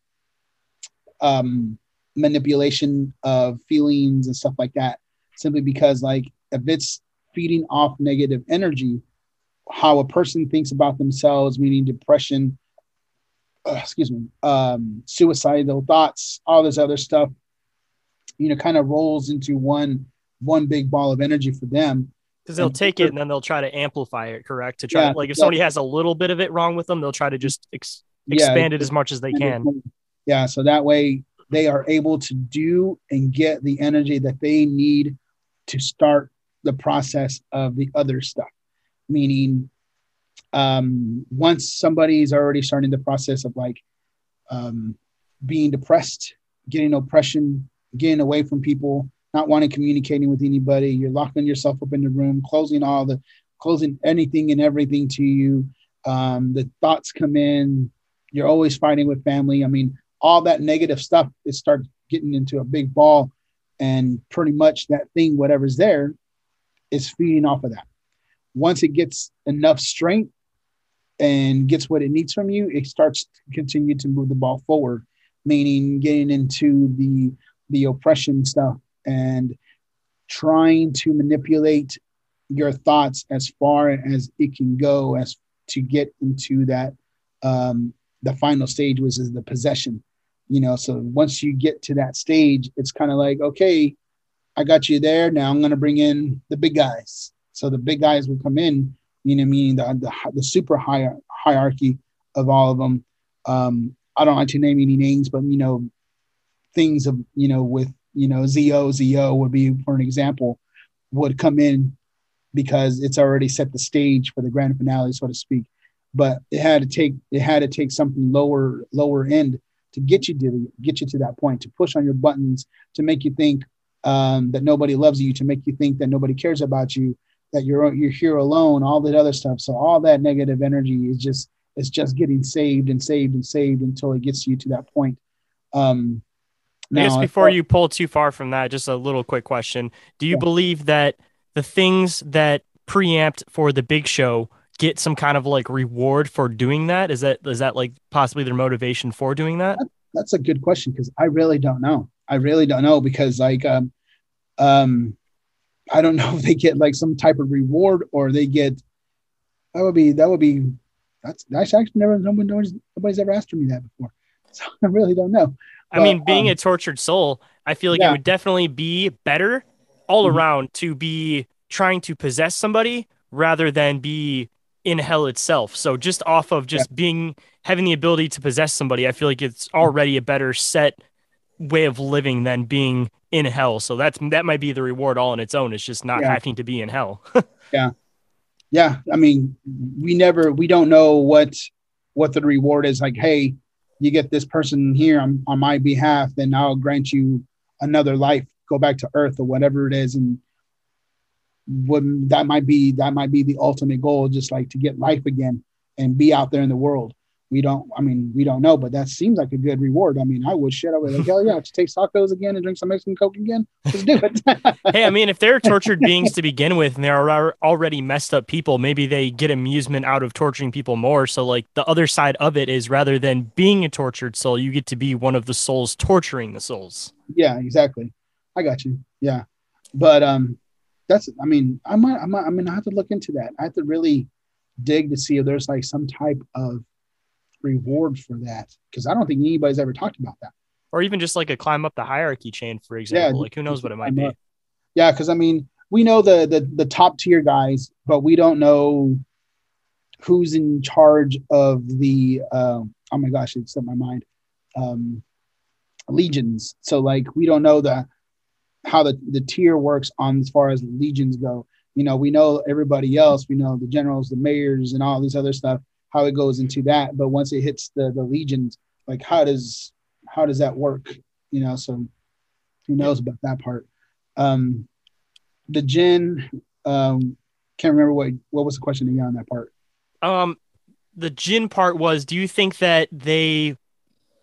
um, manipulation of feelings and stuff like that. Simply because, like, if it's feeding off negative energy, how a person thinks about themselves, meaning depression, uh, excuse me, um, suicidal thoughts, all this other stuff, you know, kind of rolls into one one big ball of energy for them. Because they'll And- take it and then they'll try to amplify it, correct? To try Yeah, like if yeah. somebody has a little bit of it wrong with them, they'll try to just ex- expand it as much as they can. Yeah, so that way they are able to do and get the energy that they need to start the process of the other stuff. Meaning, um, once somebody's already starting the process of like um, being depressed, getting oppression, getting away from people, not wanting communicating with anybody. You're locking yourself up in the room, closing all the, closing anything and everything to you. Um, the thoughts come in. You're always fighting with family. I mean, all that negative stuff, it starts getting into a big ball, and pretty much that thing, whatever's there, is feeding off of that. Once it gets enough strength and gets what it needs from you, it starts to continue to move the ball forward, meaning getting into the the oppression stuff and trying to manipulate your thoughts as far as it can go as to get into that um, the final stage which is the possession you know? So once you get to that stage it's kind of like okay i got you there. Now i'm going to bring in the big guys. So the big guys will come in you know meaning the, the, the super hierarchy of all of them um, i don't like to name any names but you know things of you know with you know Zozo would be for an example would come in because it's already set the stage for the grand finale so to speak. But it had to take it had to take something lower lower end to get you to get you to that point to push on your buttons to make you think um, that nobody loves you to make you think that nobody cares about you that you're you're here alone all that other stuff. So all that negative energy is just it's just getting saved and saved and saved until it gets you to that point. Um I guess before you pull too far from that, just a little quick question. Do you yeah. believe that the things that preamped for the big show get some kind of like reward for doing that? Is that is that like possibly their motivation for doing that? That's a good question because I really don't know. I really don't know because like um um I don't know if they get like some type of reward or they get that would be that would be that's that's actually never nobody's nobody's ever asked me that before. So I really don't know. I but, mean, being um, a tortured soul, I feel like yeah. it would definitely be better all mm-hmm. around to be trying to possess somebody rather than be in hell itself. So just off of just yeah. being having the ability to possess somebody, I feel like it's already a better set way of living than being in hell. So that's that might be the reward all on its own. It's just not yeah. having to be in hell. yeah. Yeah. I mean, we never we don't know what what the reward is like, hey, you get this person here on, on my behalf, then I'll grant you another life, go back to earth or whatever it is. And that might be, that might be the ultimate goal, just like to get life again and be out there in the world we don't i mean we don't know but that seems like a good reward. I mean i would shit. I would like hell yeah let's take tacos again and drink some mexican coke again. Let's do it. Hey i mean if they're tortured beings to begin with and they're already messed up people maybe they get amusement out of torturing people more. So like the other side of it is rather than being a tortured soul you get to be one of the souls torturing the souls. Yeah exactly. I got you. Yeah. But um that's i mean i might i might i mean i have to look into that. I have to really dig to see if there's like some type of reward for that because I don't think anybody's ever talked about that. Or even just like a climb up the hierarchy chain, for example. Yeah, like who knows what it might be. Up. Yeah, because I mean, we know the, the the top tier guys, but we don't know who's in charge of the. Uh, oh my gosh, it slipped my mind. Um, legions. So like we don't know the how the the tier works on as far as legions go. You know, we know everybody else. We know the generals, the mayors, and all this other stuff how it goes into that. But once it hits the the legions, like how does how does that work? You know, so who knows about that part? Um, the jinn, um, can't remember what what was the question again on that part. Um, the jinn part was: Do you think that they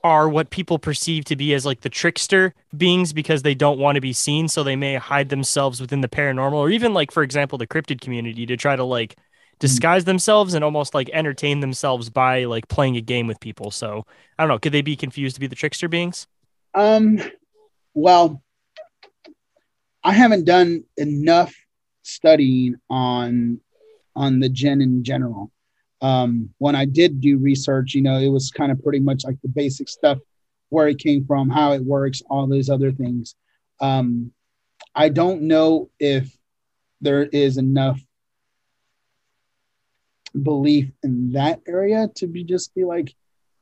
are what people perceive to be as like the trickster beings because they don't want to be seen, so they may hide themselves within the paranormal, or even like, for example, the cryptid community to try to like disguise themselves and almost like entertain themselves by like playing a game with people. So I don't know. Could they be confused to be the trickster beings? Um, well, I haven't done enough studying on on the jinn in general. Um, when I did do research, you know, it was kind of pretty much like the basic stuff, where it came from, how it works, all those other things. Um, I don't know if there is enough belief in that area to be just be like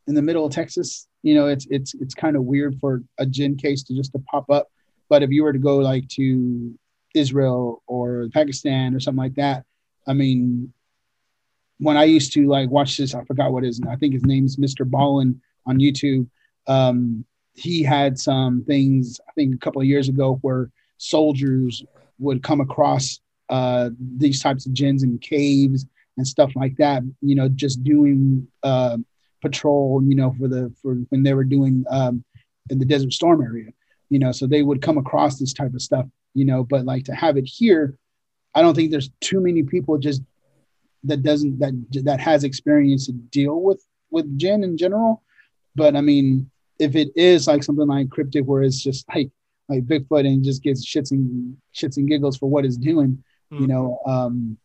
in the middle of Texas. You know, it's it's it's kind of weird for a jinn case to just to pop up. But if you were to go like to Israel or Pakistan or something like that, I mean, when I used to like watch this, I forgot what his I think his name's Mr. Ballen on YouTube. Um, he had some things I think a couple of years ago where soldiers would come across uh, these types of jinns in caves and stuff like that. You know, just doing uh, patrol. You know, for the for when they were doing um, in the Desert Storm area. You know, so they would come across this type of stuff. You know, but like to have it here, I don't think there's too many people just that doesn't that that has experience to deal with with jinn in general. But I mean, if it is like something like cryptid, where it's just like like Bigfoot and just gets shits and shits and giggles for what it's doing, mm. you know, um,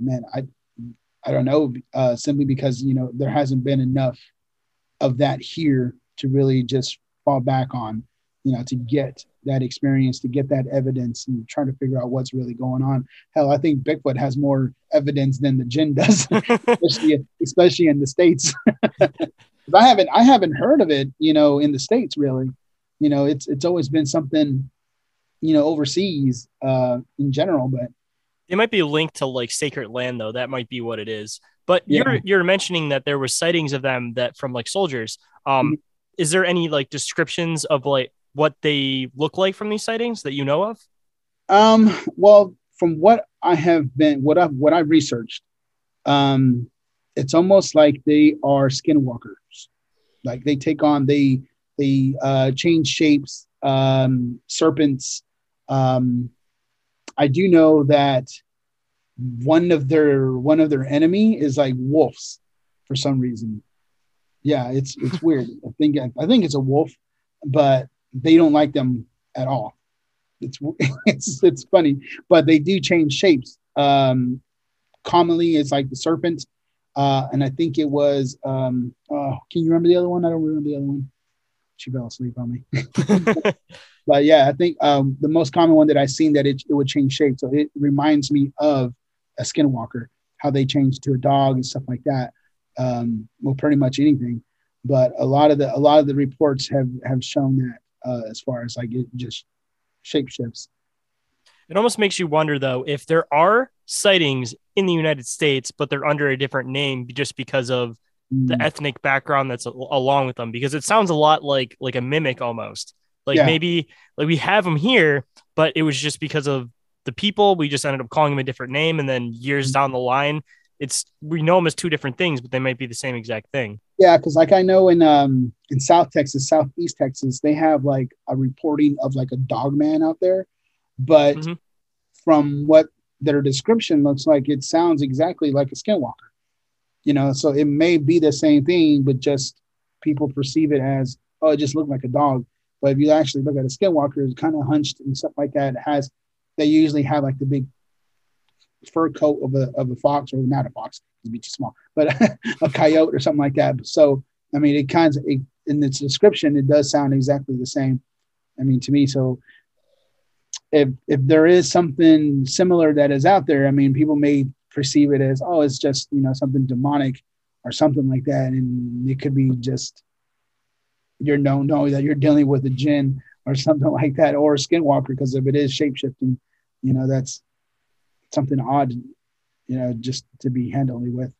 man, I I don't know, uh, simply because you know there hasn't been enough of that here to really just fall back on, you know, to get that experience, to get that evidence, and try to figure out what's really going on. Hell, I think Bigfoot has more evidence than the jinn does, especially especially in the states. I haven't I haven't heard of it, you know, in the states really. You know, it's it's always been something, you know, overseas uh, in general, but it might be linked to like sacred land though. That might be what it is. But yeah. you're you're mentioning that there were sightings of them that from like soldiers. Um, mm-hmm. is there any like descriptions of like what they look like from these sightings that you know of? Um, well, from what I have been, what I've what I've researched, um, it's almost like they are skinwalkers. Like they take on they they uh, change shapes, um, serpents. Um, I do know that one of their one of their enemy is like wolves for some reason. Yeah, it's it's weird. I think I think it's a wolf, but they don't like them at all. It's it's it's funny, but they do change shapes. Um, commonly, it's like the serpent uh, and I think it was, um, uh, can you remember the other one? I don't remember the other one. She fell asleep on me. but yeah, I think um, the most common one that I've seen that it, it would change shape. So it reminds me of a skinwalker, how they change to a dog and stuff like that. Um, well, pretty much anything. But a lot of the a lot of the reports have have shown that uh, as far as like it just shape shifts. It almost makes you wonder though if there are sightings in the United States, but they're under a different name just because of the mm. ethnic background that's a- along with them. Because it sounds a lot like like a mimic almost. Like yeah. maybe like we have them here, but it was just because of the people. We just ended up calling them a different name, and then years mm. down the line, it's we know them as two different things, but they might be the same exact thing. Yeah, because like I know in um in South Texas, Southeast Texas, they have like a reporting of like a dog man out there, but mm-hmm. from what their description looks like, it sounds exactly like a skinwalker. You know, so it may be the same thing, but just people perceive it as oh, it just looked like a dog. But if you actually look at a skinwalker, it's kind of hunched and stuff like that. It has they usually have like the big fur coat of a of a fox or not a fox, it'd be too small, but a coyote or something like that. So I mean, it kind of it, in its description, it does sound exactly the same. I mean, to me, so if if there is something similar that is out there, I mean, people may perceive it as oh, it's just you know something demonic or something like that, and it could be just you're known know that you're dealing with a jinn or something like that, or a skinwalker, because if it is shapeshifting you know, that's something odd, you know, just to be handling with.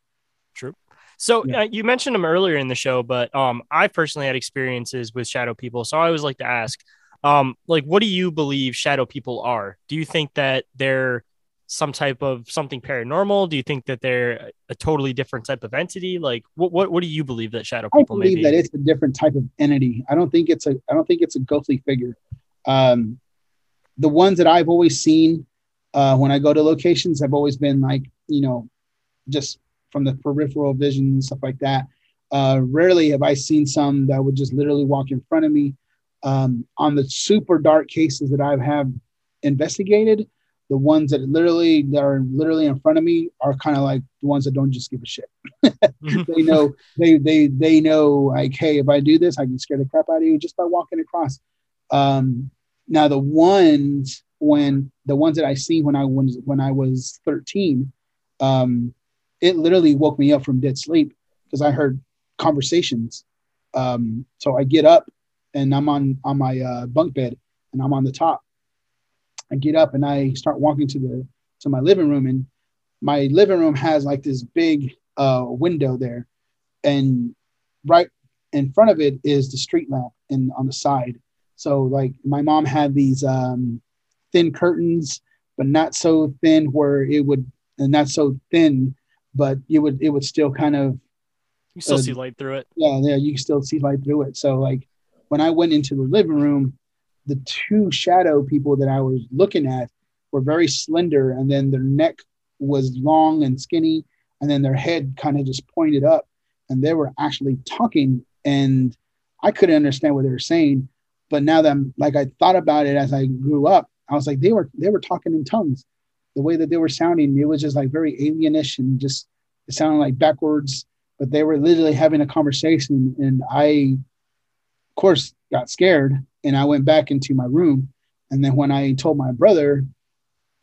True. So yeah. uh, you mentioned them earlier in the show, but um, I personally had experiences with shadow people, so I always like to ask, um, like, what do you believe shadow people are? Do you think that they're some type of something paranormal? Do you think that they're a totally different type of entity? Like, what what, what do you believe that shadow people? I believe that it's a different type of entity. I don't think it's a I don't think it's a ghostly figure. Um, the ones that I've always seen uh, when I go to locations have always been like you know, just from the peripheral vision and stuff like that. Uh, rarely have I seen some that would just literally walk in front of me um, on the super dark cases that I have investigated, the ones that literally that are literally in front of me are kind of like the ones that don't just give a shit. they know they they they know like, hey, if I do this, I can scare the crap out of you just by walking across. Um, now the ones when the ones that I seen when I was when I was 13, um, it literally woke me up from dead sleep because I heard conversations. Um, so I get up and I'm on on my uh, bunk bed and I'm on the top. I get up and I start walking to the to my living room and my living room has like this big uh, window there, and right in front of it is the street lamp and on the side. So like my mom had these um, thin curtains, but not so thin where it would, and not so thin, but it would it would still kind of. You still Uh, see light through it. Yeah, yeah, you can still see light through it. So like when I went into the living room, the two shadow people that I was looking at were very slender, and then their neck was long and skinny, and then their head kind of just pointed up, and they were actually talking, and I couldn't understand what they were saying. But now that I'm like I thought about it as I grew up, I was like they were they were talking in tongues. The way that they were sounding, it was just like very alienish and just it sounded like backwards. But they were literally having a conversation, and I, course, got scared, and I went back into my room. And then when I told my brother,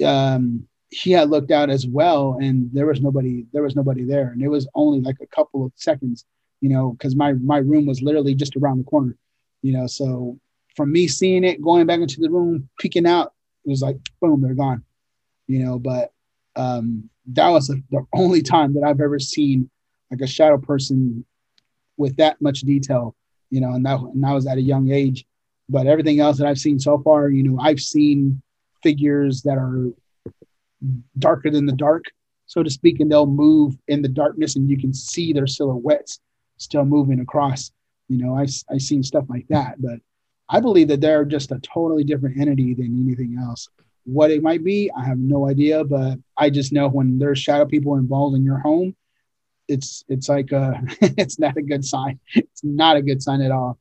um, he had looked out as well, and there was nobody. There was nobody there, and it was only like a couple of seconds, you know, because my my room was literally just around the corner, you know. So from me seeing it, going back into the room, peeking out, it was like boom, they're gone, you know. But um, that was the, the only time that I've ever seen like a shadow person with that much detail, you know, and that and I was at a young age. But everything else that I've seen so far, you know, I've seen figures that are darker than the dark, so to speak, and they'll move in the darkness, and you can see their silhouettes still moving across. You know, I've I've seen stuff like that, but I believe that they're just a totally different entity than anything else. What it might be, I have no idea, but I just know when there's shadow people involved in your home, it's it's like uh it's not a good sign. It's not a good sign at all.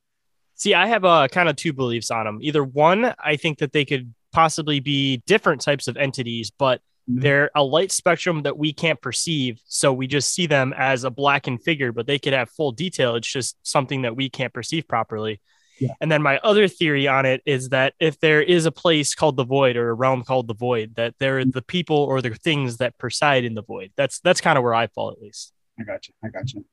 See, I have a kind of two beliefs on them. Either one, I think that they could possibly be different types of entities, but Mhm. they're a light spectrum that we can't perceive. So we just see them as a blackened figure, but they could have full detail. It's just something that we can't perceive properly. Yeah. And then my other theory on it is that if there is a place called the void or a realm called the void, that there are the people or the things that preside in the void. That's that's kind of where I fall at least. I got you. I got you.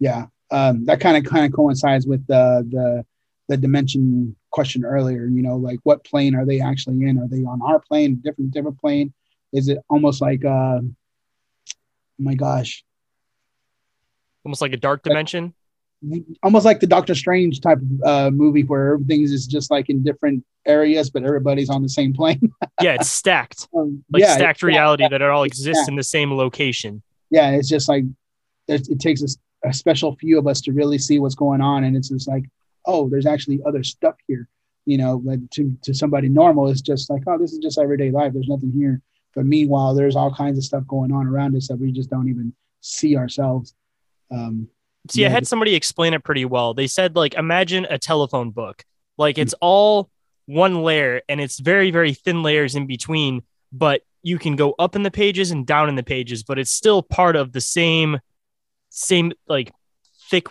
Yeah, um, that kind of kind of coincides with the the the dimension question earlier. You know, like what plane are they actually in? Are they on our plane? Different different plane? Is it almost like? Uh, oh my gosh, Almost like a dark dimension. almost like the Doctor Strange type of uh, movie where everything's is just like in different areas, but everybody's on the same plane. Yeah, it's stacked. Um, Like yeah, stacked reality yeah, that it all exists stacked. in the same location. yeah, it's just like it, it takes a special few of us to really see what's going on, and it's just like, oh, there's actually other stuff here, you know. But to to somebody normal, it's just like, oh, this is just everyday life. There's nothing here. But meanwhile, there's all kinds of stuff going on around us that we just don't even see ourselves. Um, See, I had somebody explain it pretty well. They said, like, imagine a telephone book. Like, it's all one layer and it's very, very thin layers in between, but you can go up in the pages and down in the pages, but it's still part of the same, same, like, thick.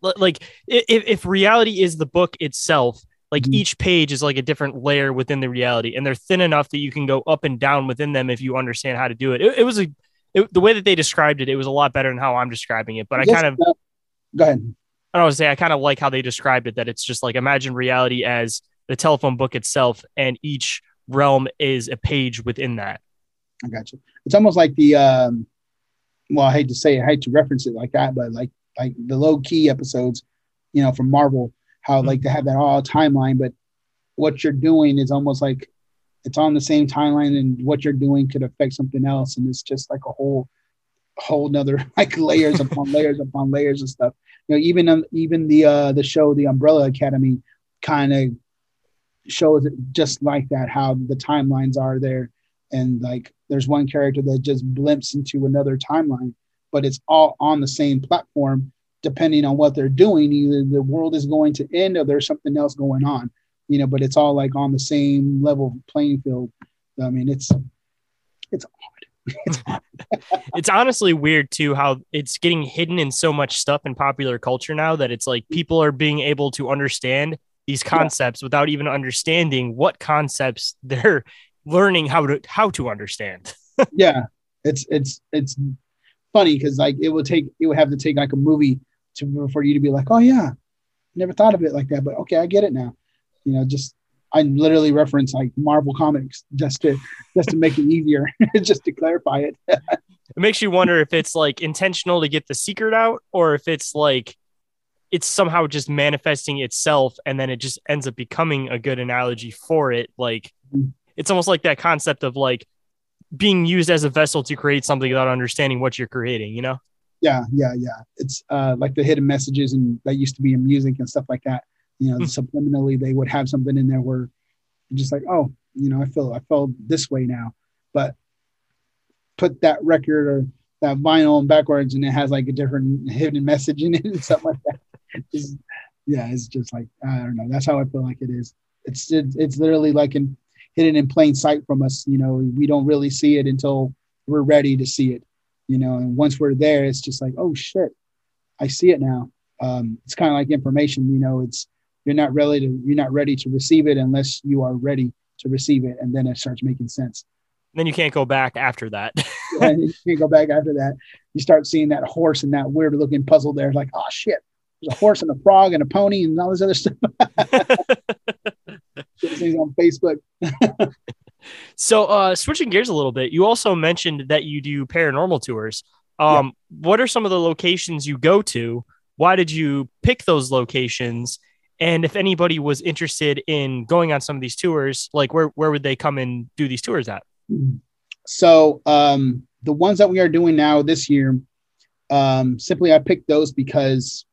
Like, if, if reality is the book itself, like Mhm. each page is like a different layer within the reality, and they're thin enough that you can go up and down within them if you understand how to do it. It, it was a, it, the way that they described it, it was a lot better than how I'm describing it. But I kind of go ahead. I don't want to say I kind of like how they described it that it's just like imagine reality as the telephone book itself, and each realm is a page within that. I got you. It's almost like the um well, I hate to say it, I hate to reference it like that, but like like the Loki episodes, you know, from Marvel, how like to have that all timeline, but what you're doing is almost like it's on the same timeline and what you're doing could affect something else. And it's just like a whole whole nother like layers upon layers upon layers of stuff. You know, even um, even the uh the show The Umbrella Academy kind of shows it just like that, how the timelines are there and like there's one character that just blimps into another timeline but it's all on the same platform. Depending on what they're doing either the world is going to end or there's something else going on you know but it's all like on the same level playing field. I mean it's it's odd. It's honestly weird too how it's getting hidden in so much stuff in popular culture now that it's like people are being able to understand these concepts without even understanding what concepts they're learning how to how to understand. yeah it's it's it's funny because like it would take it would have to take like a movie to for you to be like oh yeah never thought of it like that but okay i get it now you know just i literally reference like marvel comics just to just to make it easier just to clarify it It makes you wonder if it's like intentional to get the secret out or if it's like it's somehow just manifesting itself and then it just ends up becoming a good analogy for it like Mhm. It's almost like that concept of like being used as a vessel to create something without understanding what you're creating you know? Yeah yeah yeah. It's uh like the hidden messages and that used to be in music and stuff like that. You know Hmm. subliminally they would have something in there where you're just like oh you know i feel i feel this way now. But put that record or that vinyl backwards and it has like a different hidden message in it and stuff like that. Just- yeah it's just like i don't know. That's how i feel like it is. It's it's, it's literally like in hidden in plain sight from us you know we don't really see it until we're ready to see it you know and once we're there it's just like oh shit i see it now. Um, it's kind of like information you know it's you're not ready to you're not ready to receive it unless you are ready to receive it and then it starts making sense. Then you can't go back after that. You can't go back after that. You start seeing that horse and that weird looking puzzle there It's like oh shit there's a horse and a frog and a pony and all this other stuff things on facebook. So uh switching gears a little bit you also mentioned that you do paranormal tours. Um what are some of the locations you go to? Why did you pick those locations? And if anybody was interested in going on some of these tours like where where would they come and do these tours at? So um, the ones that we are doing now this year, um, simply I picked those because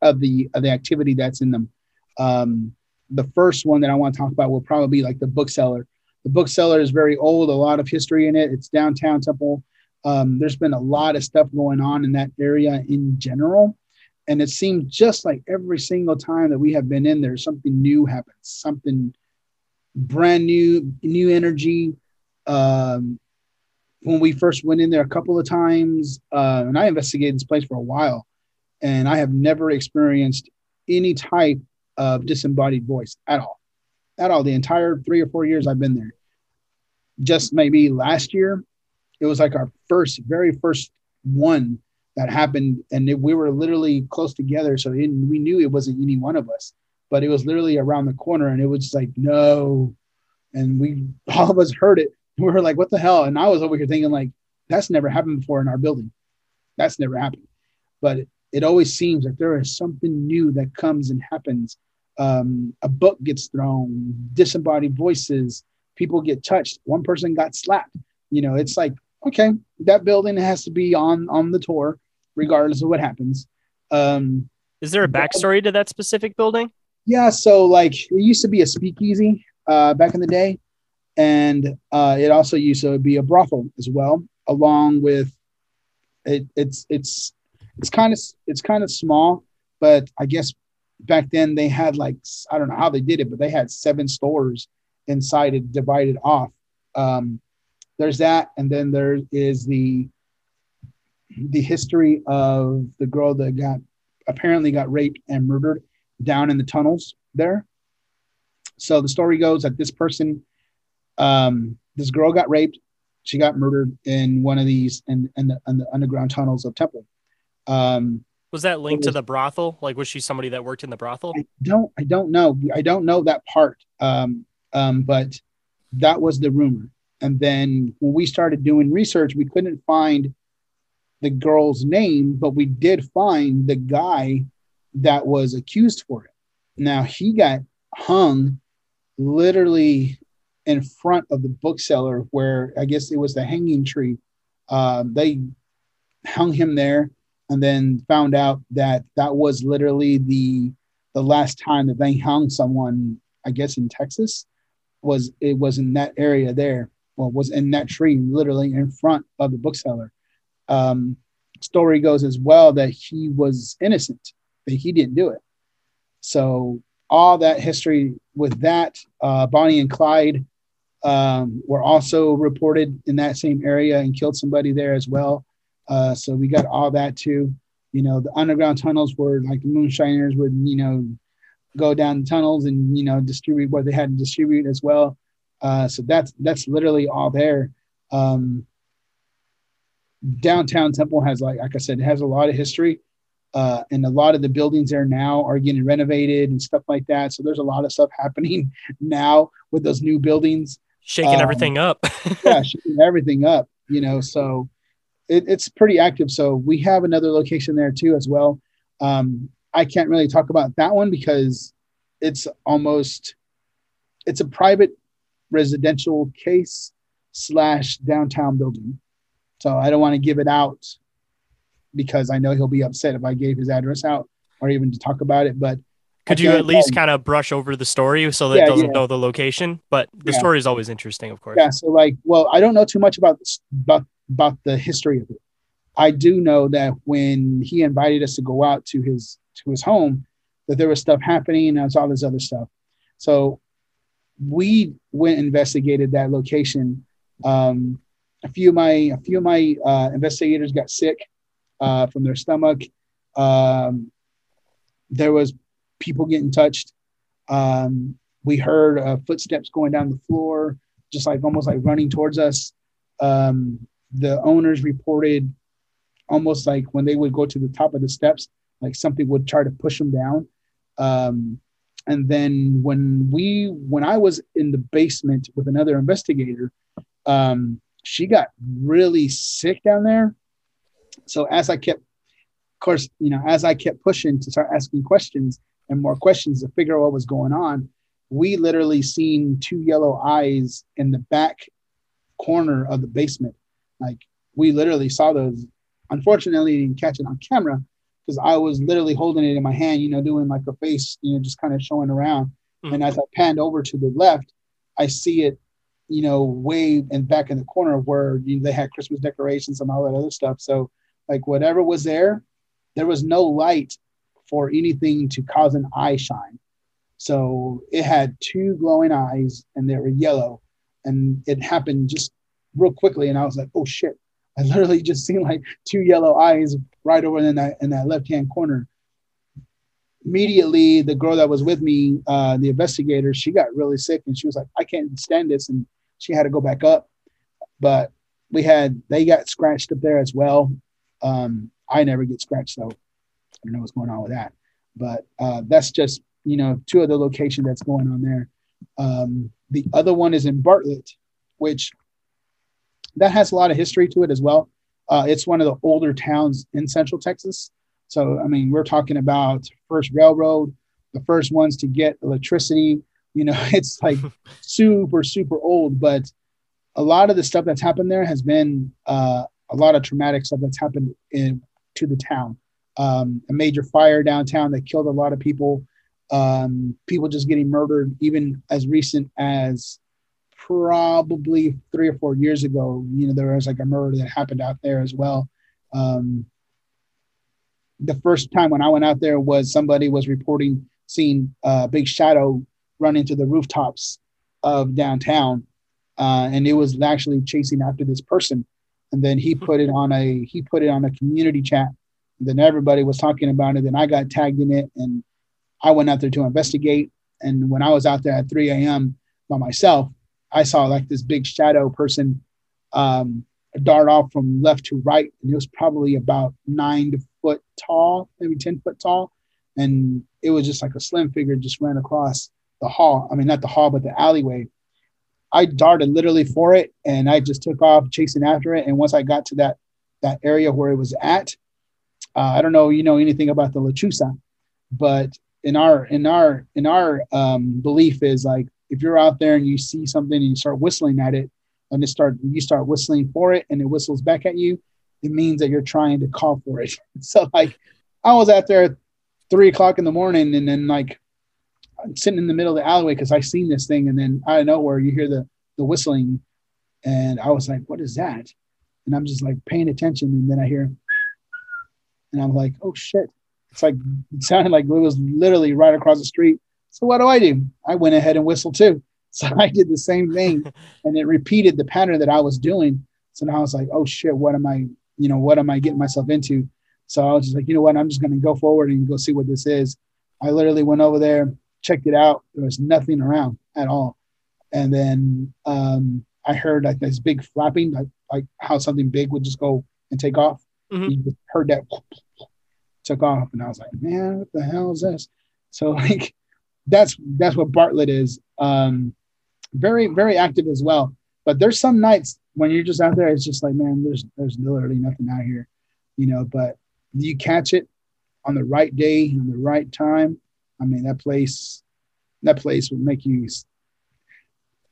of the of the activity that's in them. Um, the first one that I want to talk about will probably be like the bookseller. The bookseller is very old, a lot of history in it. It's downtown Temple. Um, there's been a lot of stuff going on in that area in general. And it seems just like every single time that we have been in there, something new happens, something brand new, new energy, um, when we first went in there a couple of times, uh, and I investigated this place for a while, and I have never experienced any type of disembodied voice at all, at all. The entire three or four years I've been there, just maybe last year, it was like our first, very first one that happened, and it, we were literally close together, so it, we knew it wasn't any one of us, but it was literally around the corner, and it was like no, and we all of us heard it we were like, what the hell? And I was over here thinking, like, that's never happened before in our building. That's never happened. But it, it always seems like there is something new that comes and happens. Um, a book gets thrown, disembodied voices, people get touched. One person got slapped. You know, it's like, okay, that building has to be on on the tour, regardless of what happens. Um, is there a backstory to that specific building yeah, so like it used to be a speakeasy uh, back in the day, and uh, it also used to be a brothel as well, along with it. It's it's it's kind of it's kind of small, but I guess back then they had like I don't know how they did it, but they had seven stores inside it divided off. Um, there's that, and then there is the the history of the girl that got apparently got raped and murdered down in the tunnels there. So the story goes that this person, um, this girl got raped. She got murdered in one of these in, in, the, in the underground tunnels of Temple. Um, was that linked to the brothel like was she somebody that worked in the brothel I don't I don't know. I don't know that part. Um, um, but that was the rumor. And then when we started doing research, we couldn't find the girl's name, but we did find the guy that was accused for it. Now he got hung literally in front of the bookseller where I guess it was the hanging tree. Uh, they hung him there and then found out that that was literally the the last time that they hung someone i guess in texas was it was in that area there. Well was in that tree literally in front of the bookseller. Um story goes as well that he was innocent that he didn't do it. So all that history with that uh bonnie and clyde um were also reported in that same area and killed somebody there as well uh, so we got all that too. You know, the underground tunnels were like the moonshiners would, you know, go down the tunnels and you know distribute what they had to distribute as well. Uh, so that's that's literally all there. Um, downtown Temple has like like I said, it has a lot of history, uh, and a lot of the buildings there now are getting renovated and stuff like that. So there's a lot of stuff happening now with those new buildings. shaking Um, everything up yeah, shaking everything up. You know, so it, it's pretty active. So we have another location there too as well. Um, I can't really talk about that one because it's almost it's a private residential case slash downtown building. So I don't want to give it out because I know he'll be upset if I gave his address out or even to talk about it. But could you at least kind of brush over the story so that Yeah, it doesn't yeah. know the location? But the Yeah. story is always interesting, of course. Yeah. So like, well, I don't know too much about this, about about the history of it. I do know that when he invited us to go out to his to his home, that there was stuff happening and all this other stuff. So we went investigated that location. Um, a few of my a few of my uh, investigators got sick uh, from their stomach. Um, there was people getting touched. Um, we heard uh, footsteps going down the floor, just like almost like running towards us. Um, the owners reported almost like when they would go to the top of the steps, like something would try to push them down. Um, and then when we, when I was in the basement with another investigator, um, she got really sick down there. So as I kept, of course, you know, as I kept pushing to start asking questions and more questions to figure out what was going on, we literally seen two yellow eyes in the back corner of the basement. Like we literally saw those. Unfortunately, didn't catch it on camera because I was literally holding it in my hand, you know, doing like a face, you know, just kind of showing around. Mhm. And as I panned over to the left, I see it, you know, way and back in the corner where you know, they had Christmas decorations and all that other stuff. So, like whatever was there, there was no light for anything to cause an eye shine. So it had two glowing eyes and they were yellow. And it happened just real quickly. And I was like, oh shit. I literally just seen like two yellow eyes right over in that in that left hand corner. Immediately, the girl that was with me, uh, the investigator, she got really sick and she was like, I can't stand this. And she had to go back up. But we had they got scratched up there as well. Um, I never get scratched, so I don't know what's going on with that. But uh, that's just you know two of the location that's going on there. Um, the other one is in Bartlett, which that has a lot of history to it as well. Uh, it's one of the older towns in Central Texas. So I mean, we're talking about first railroad, the first ones to get electricity. You know, it's like super super old, but a lot of the stuff that's happened there has been uh, a lot of traumatic stuff that's happened in to the town. Um, a major fire downtown that killed a lot of people. Um, people just getting murdered, even as recent as probably three or four years ago. You know, there was like a murder that happened out there as well. Um, the first time when I went out there was somebody was reporting seeing a big shadow run into the rooftops of downtown, uh, and it was actually chasing after this person. And then he put it on a he put it on a community chat. And then everybody was talking about it. Then I got tagged in it, and I went out there to investigate. And when I was out there at 3 a.m. by myself, I saw like this big shadow person um, dart off from left to right, and it was probably about nine foot tall, maybe 10 foot tall. And it was just like a slim figure just ran across the hall. I mean, not the hall, but the alleyway. I darted literally for it, and I just took off chasing after it. And once I got to that that area where it was at, uh, I don't know, you know anything about the Lechuza, but in our in our in our um, belief is like if you're out there and you see something and you start whistling at it, and it start you start whistling for it, and it whistles back at you, it means that you're trying to call for it. so like, I was out there at three o'clock in the morning, and then like I'm sitting in the middle of the alleyway because I seen this thing, and then out of nowhere you hear the the whistling, and I was like, "What is that?" And I'm just like paying attention, and then I hear, and I'm like, "Oh shit!" It's like it sounded like it was literally right across the street. So what do I do? I went ahead and whistled too. So I did the same thing, and it repeated the pattern that I was doing. So now I was like, "Oh shit! What am I? You know, what am I getting myself into?" So I was just like, "You know what? I'm just going to go forward and go see what this is." I literally went over there, checked it out. There was nothing around at all. And then um, I heard like this big flapping, like like how something big would just go and take off. Mhm. You just heard that took off, and I was like, man, what the hell is this? So like that's that's what Bartlett is. Um, very very active as well. But there's some nights when you're just out there, it's just like, man, there's there's literally nothing out here, you know. But you catch it on the right day and the right time, I mean that place that place would make you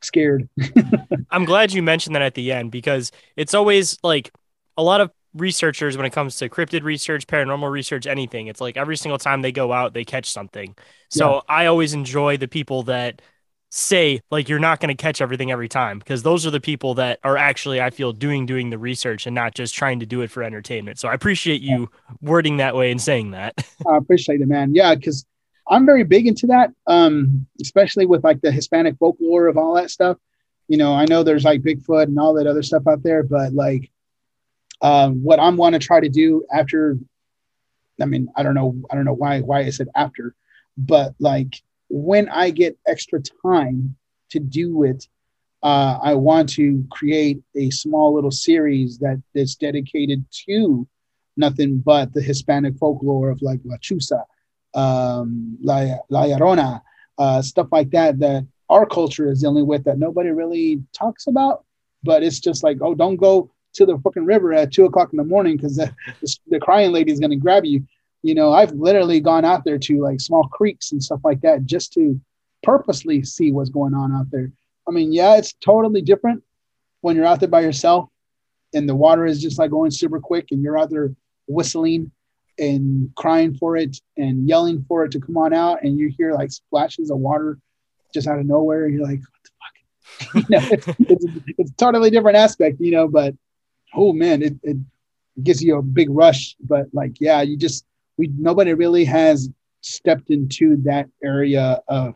scared. I'm glad you mentioned that at the end because it's always like a lot of researchers when it comes to cryptid research, paranormal research, anything. It's like every single time they go out, they catch something. So yeah. I always enjoy the people that say like you're not going to catch everything every time because those are the people that are actually I feel doing doing the research and not just trying to do it for entertainment. So I appreciate you wording that way and saying that. I appreciate it, man. Yeah, because I'm very big into that, um, especially with like the Hispanic folklore of all that stuff. You know, I know there's like Bigfoot and all that other stuff out there, but like um, what I'm want to try to do after, I mean, I don't know, I don't know why why I said after, but like when I get extra time to do it, uh, I want to create a small little series that is dedicated to nothing but the Hispanic folklore of like La Chusa um, La, La Llorona, uh, stuff like that, that our culture is dealing with that nobody really talks about. But it's just like, oh, don't go to the fucking river at two o'clock in the morning because the, the crying lady is going to grab you. You know, I've literally gone out there to like small creeks and stuff like that just to purposely see what's going on out there. I mean, yeah, it's totally different when you're out there by yourself and the water is just like going super quick and you're out there whistling and crying for it and yelling for it to come on out and you hear like splashes of water just out of nowhere and you're like what the fuck you know it's, it's, it's, totally different aspect you know but oh man it, it gives you a big rush. But like yeah you just we nobody really has stepped into that area of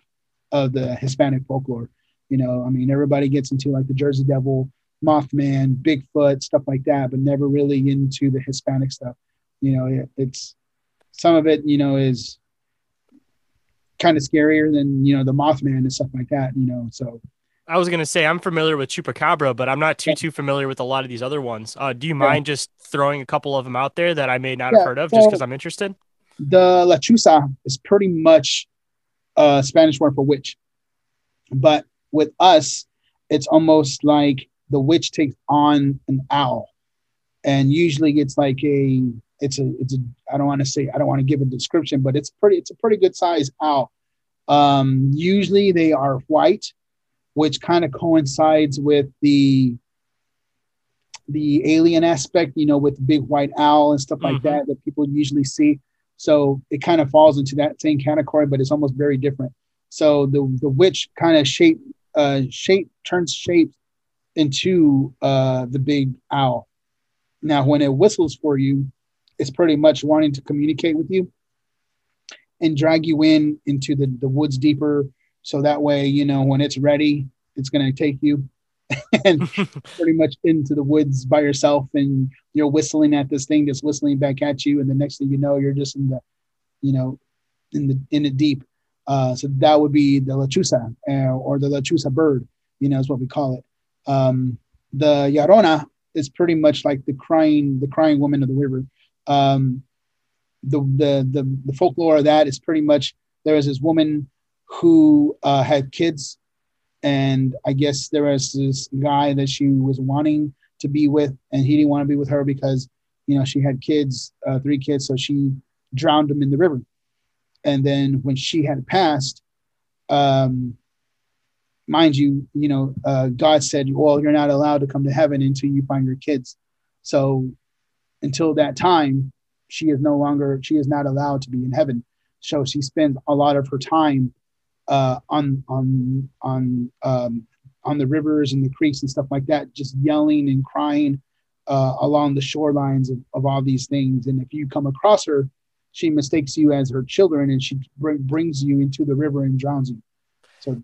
of the hispanic folklore. You know i mean everybody gets into like the jersey devil mothman bigfoot stuff like that but never really into the hispanic stuff. You know it, it's some of it you know is kind of scarier than you know the mothman and stuff like that you know so I was gonna say I'm familiar with chupacabra, but I'm not too too familiar with a lot of these other ones. Uh, do you mind yeah. just throwing a couple of them out there that I may not yeah, have heard of, so just because I'm interested? The lechuza is pretty much a Spanish word for witch, but with us, it's almost like the witch takes on an owl, and usually it's like a it's a it's a I don't want to say I don't want to give a description, but it's pretty it's a pretty good size owl. Um, usually they are white, which kind of coincides with the the alien aspect, you know, with the big white owl and stuff mm-hmm. like that that people usually see. So it kind of falls into that same category, but it's almost very different. So the the witch kind of shape uh, shape turns shape into uh, the big owl. Now, when it whistles for you, it's pretty much wanting to communicate with you and drag you in into the, the woods deeper. So that way, you know, when it's ready, it's going to take you and pretty much into the woods by yourself and you're whistling at this thing that's whistling back at you. And the next thing you know, you're just in the, you know, in the, in the deep. Uh, so that would be the lechuza uh, or the lechuza bird, you know, is what we call it. Um, the Llorona is pretty much like the crying, the crying woman of the river um, the, the, the the folklore of that is pretty much there was this woman who uh, had kids, and I guess there was this guy that she was wanting to be with, and he didn't want to be with her because you know she had kids, uh, three kids, so she drowned them in the river. And then when she had passed, um, mind you, you know, uh, God said, "Well, you're not allowed to come to heaven until you find your kids." So until that time, she is no longer, she is not allowed to be in heaven. So she spends a lot of her time uh, on on on um, on the rivers and the creeks and stuff like that, just yelling and crying uh, along the shorelines of, of all these things. And if you come across her, she mistakes you as her children, and she br- brings you into the river and drowns you. So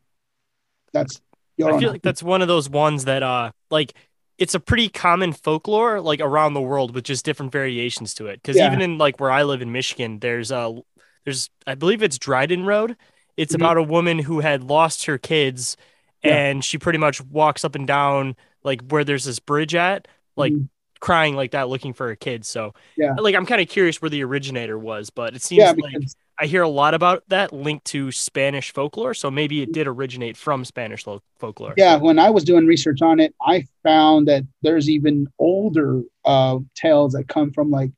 that's. I feel like that's one of those ones that, uh, like it's a pretty common folklore like around the world with just different variations to it. Because yeah. even in like where I live in Michigan, there's a there's I believe it's Dryden Road. It's mm-hmm. about a woman who had lost her kids, yeah. and she pretty much walks up and down like where there's this bridge at, like mm-hmm. crying like that, looking for her kids. So yeah, like I'm kind of curious where the originator was, but it seems yeah, like I hear a lot about that linked to Spanish folklore. So maybe it did originate from Spanish lo- folklore. Yeah, when I was doing research on it, I found that there's even older uh, tales that come from like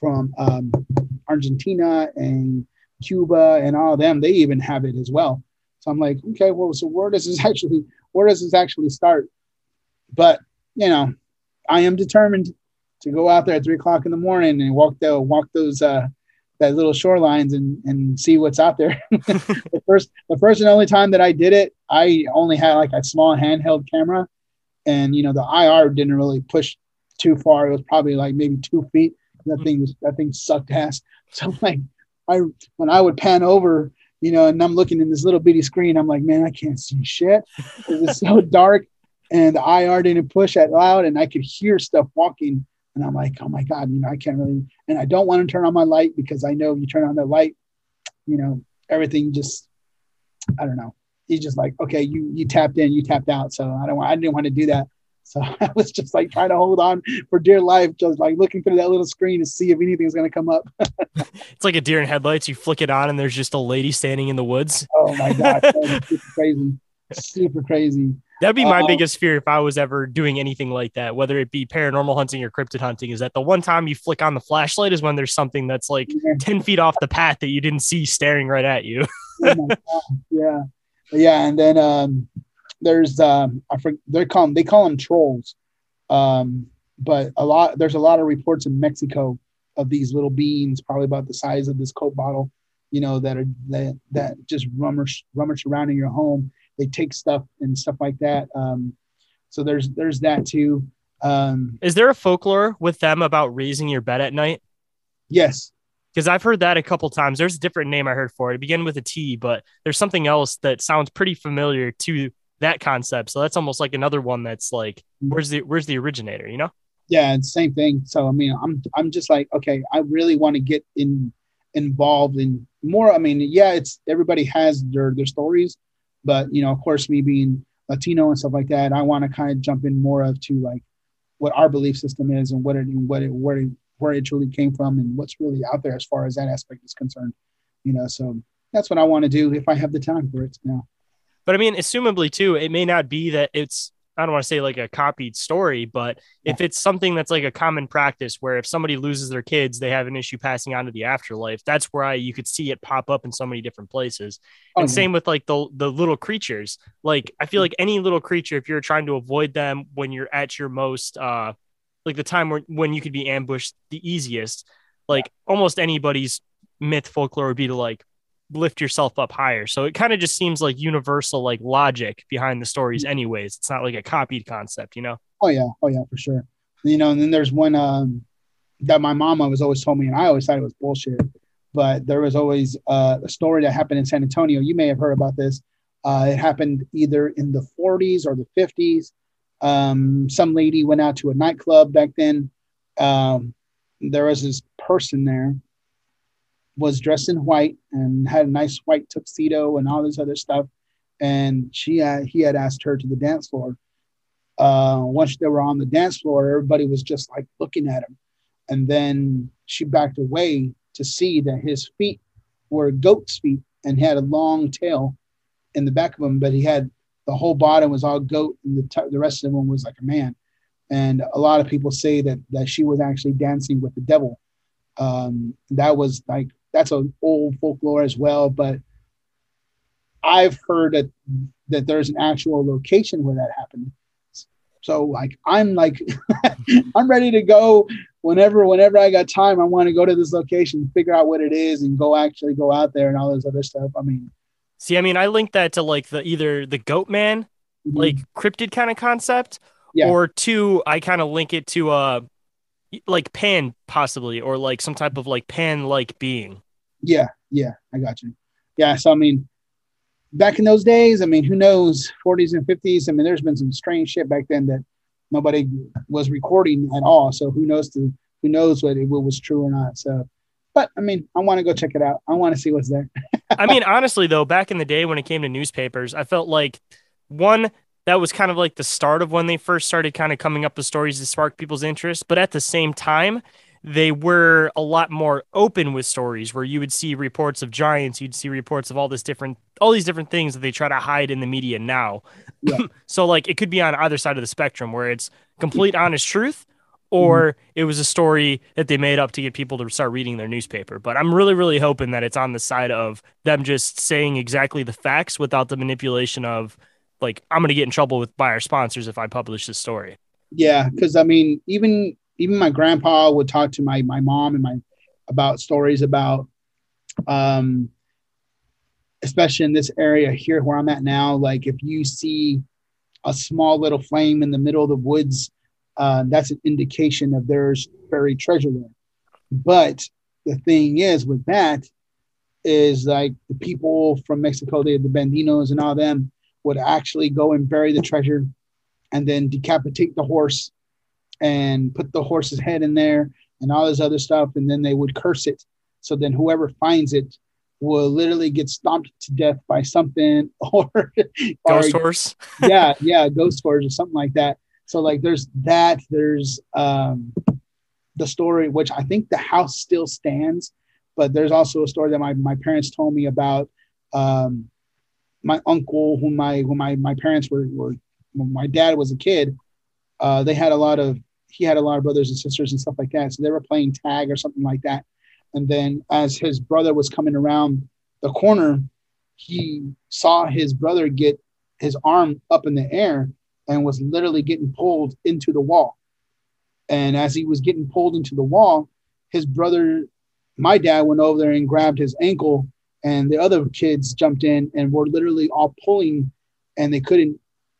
from um, Argentina and Cuba and all of them, they even have it as well. So I'm like, okay, well, so where does this actually where does this actually start? But you know, I am determined to go out there at three o'clock in the morning and walk the walk those uh that little shorelines and and see what's out there. the first the first and only time that I did it, I only had like a small handheld camera, and you know the IR didn't really push too far. It was probably like maybe two feet. That thing was that thing sucked ass. So like I when I would pan over, you know, and I'm looking in this little bitty screen, I'm like, man, I can't see shit. It was so dark, and the IR didn't push that loud, and I could hear stuff walking. And I'm like, oh my God, you know, I can't really, and I don't want to turn on my light because I know you turn on the light, you know, everything just, I don't know. He's just like, okay, you you tapped in, you tapped out. So I don't want, I didn't want to do that. So I was just like trying to hold on for dear life, just like looking through that little screen to see if anything's going to come up. it's like a deer in headlights. You flick it on, and there's just a lady standing in the woods. Oh my god, super crazy, super crazy. That'd be my um, biggest fear if I was ever doing anything like that, whether it be paranormal hunting or cryptid hunting, is that the one time you flick on the flashlight is when there's something that's like yeah. 10 feet off the path that you didn't see staring right at you. oh yeah. Yeah. And then um, there's um I forget they call them they call them trolls. Um, but a lot there's a lot of reports in Mexico of these little beans, probably about the size of this Coke bottle, you know, that are that that just rummage rummage around in your home. They take stuff and stuff like that. Um, so there's there's that too. Um, Is there a folklore with them about raising your bed at night? Yes, because I've heard that a couple times. There's a different name I heard for it. It began with a T, but there's something else that sounds pretty familiar to that concept. So that's almost like another one that's like, where's the where's the originator? You know? Yeah, it's same thing. So I mean, I'm I'm just like, okay, I really want to get in involved in more. I mean, yeah, it's everybody has their their stories, but you know, of course, me being Latino and stuff like that, I want to kind of jump in more of to like what our belief system is and what it and what it where it where it truly came from and what's really out there as far as that aspect is concerned. You know, so that's what I want to do if I have the time for it now. But I mean, assumably too, it may not be that it's I don't want to say like a copied story, but if it's something that's like a common practice where if somebody loses their kids, they have an issue passing on to the afterlife. That's where I, you could see it pop up in so many different places. Oh, and same with like the the little creatures. Like I feel like any little creature, if you're trying to avoid them when you're at your most uh like the time where when you could be ambushed the easiest, like almost anybody's myth folklore would be to like lift yourself up higher. So it kind of just seems like universal like logic behind the stories anyways. It's not like a copied concept, you know? Oh yeah. Oh yeah, for sure. You know, and then there's one um that my mama was always told me and I always thought it was bullshit. But there was always uh, a story that happened in San Antonio. You may have heard about this. Uh, it happened either in the 40s or the 50s. Um, some lady went out to a nightclub back then. Um, there was this person there was dressed in white and had a nice white tuxedo and all this other stuff. And she had, he had asked her to the dance floor. Uh, once they were on the dance floor, everybody was just like looking at him. And then she backed away to see that his feet were goat's feet and had a long tail in the back of him, but he had the whole bottom was all goat and the, t- the rest of him was like a man. And a lot of people say that that she was actually dancing with the devil. Um, that was like that's an old folklore as well. But I've heard that that there's an actual location where that happened. So like I'm like I'm ready to go whenever whenever I got time. I want to go to this location, figure out what it is, and go actually go out there and all this other stuff. I mean, see, I mean, I link that to like the either the Goat Man, mm-hmm. like cryptid kind of concept, yeah. or two, I kind of link it to uh like pan possibly, or like some type of like pan like being. Yeah, yeah, I got you. Yeah, so I mean, back in those days, I mean, who knows, 40s and 50s. I mean, there's been some strange shit back then that nobody was recording at all. So who knows to who knows what it was true or not. So, but I mean, I want to go check it out. I want to see what's there. I mean, honestly, though, back in the day when it came to newspapers, I felt like one that was kind of like the start of when they first started kind of coming up with stories to spark people's interest. But at the same time, they were a lot more open with stories where you would see reports of giants, you'd see reports of all this different, all these different things that they try to hide in the media now. Yeah. so like it could be on either side of the spectrum where it's complete honest truth, or mm-hmm. it was a story that they made up to get people to start reading their newspaper. But I'm really, really hoping that it's on the side of them just saying exactly the facts without the manipulation of like I'm going to get in trouble with by our sponsors if I publish this story. Yeah, because I mean, even even my grandpa would talk to my my mom and my about stories about um especially in this area here where I'm at now like if you see a small little flame in the middle of the woods uh, that's an indication of there's buried treasure there. But the thing is with that is like the people from Mexico, the, the Bandidos and all them would actually go and bury the treasure and then decapitate the horse and put the horse's head in there and all this other stuff. And then they would curse it. So then whoever finds it will literally get stomped to death by something or ghost or, horse. yeah, yeah, ghost horse or something like that. So like there's that, there's um the story, which I think the house still stands, but there's also a story that my, my parents told me about um my uncle who my who my my parents were were when my dad was a kid, uh, they had a lot of he had a lot of brothers and sisters and stuff like that. So they were playing tag or something like that. And then as his brother was coming around the corner, he saw his brother get his arm up in the air and was literally getting pulled into the wall. And as he was getting pulled into the wall, his brother, my dad, went over there and grabbed his ankle, and the other kids jumped in and were literally all pulling, and they couldn't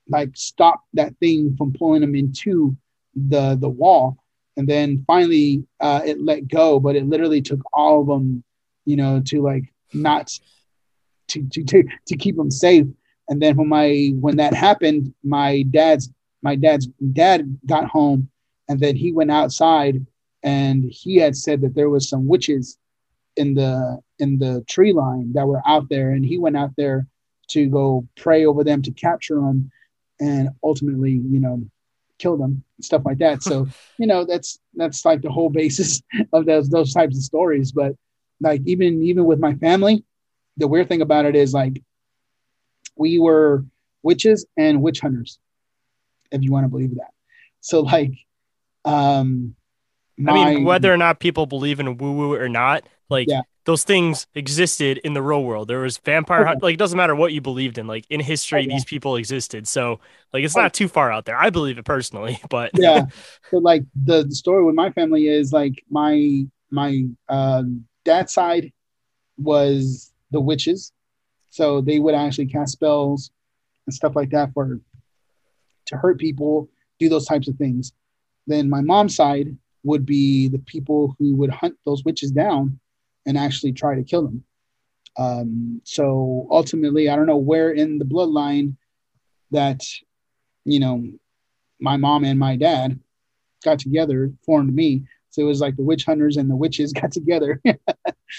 like stop that thing from pulling them into the the wall. And then finally uh, it let go but it literally took all of them you know to like not to to to, to keep them safe. And then when my when that happened my dad's my dad's dad got home and then he went outside and he had said that there was some witches in the in the tree line that were out there. And he went out there to go pray over them to capture them and ultimately, you know, kill them stuff like that. So, you know, that's that's like the whole basis of those those types of stories. But like even even with my family, the weird thing about it is like we were witches and witch hunters, if you want to believe that. So like um my, I mean, whether or not people believe in woo woo or not, like yeah those things existed in the real world. There was vampire okay. like it doesn't matter what you believed in. Like in history, okay. these people existed. So like it's not too far out there. I believe it personally, but yeah. So like the, the story with my family is like my my uh, dad's side was the witches, so they would actually cast spells and stuff like that for to hurt people, do those types of things. Then my mom's side would be the people who would hunt those witches down and actually try to kill them. Um, so ultimately, I don't know where in the bloodline that, you know, my mom and my dad got together, formed me. So it was like the witch hunters and the witches got together.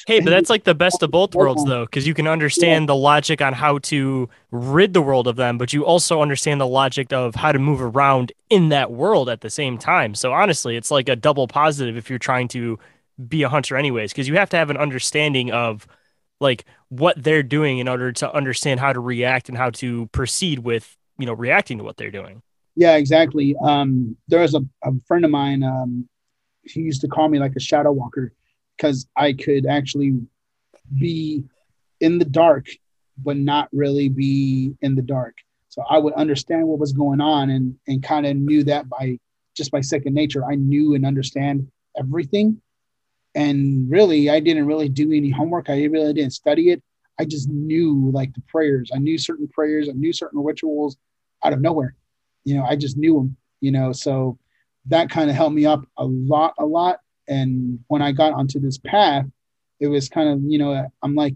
hey, but that's like the best of both worlds, though, because you can understand yeah. the logic on how to rid the world of them, but you also understand the logic of how to move around in that world at the same time. So honestly, it's like a double positive if you're trying to be a hunter anyways because you have to have an understanding of like what they're doing in order to understand how to react and how to proceed with you know reacting to what they're doing. Yeah exactly. Um there was a, a friend of mine um he used to call me like a shadow walker because i could actually be in the dark but not really be in the dark. So i would understand what was going on and and kind of knew that by just by second nature i knew and understand everything and really i didn't really do any homework. I really didn't study it. I just knew like the prayers. I knew certain prayers. I knew certain rituals out of nowhere. You know i just knew them you know so that kind of helped me up a lot a lot. And when i got onto this path it was kind of you know i'm like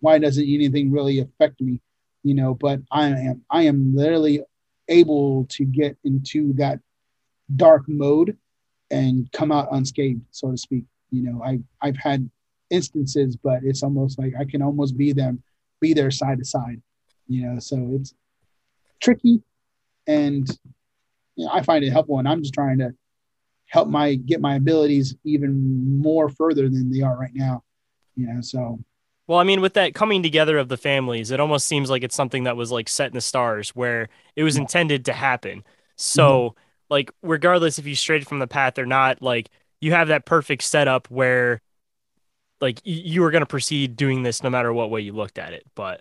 why doesn't anything really affect me? You know but i am i am literally able to get into that dark mode and come out unscathed so to speak you know i i've had instances but it's almost like i can almost be them be there side to side you know so it's tricky and you know, i find it helpful and i'm just trying to help my get my abilities even more further than they are right now you know so. Well, I mean, with that coming together of the families, it almost seems like it's something that was like set in the stars where it was intended to happen. So, mm-hmm. like regardless if you strayed from the path or not, like you have that perfect setup where like you were going to proceed doing this no matter what way you looked at it. But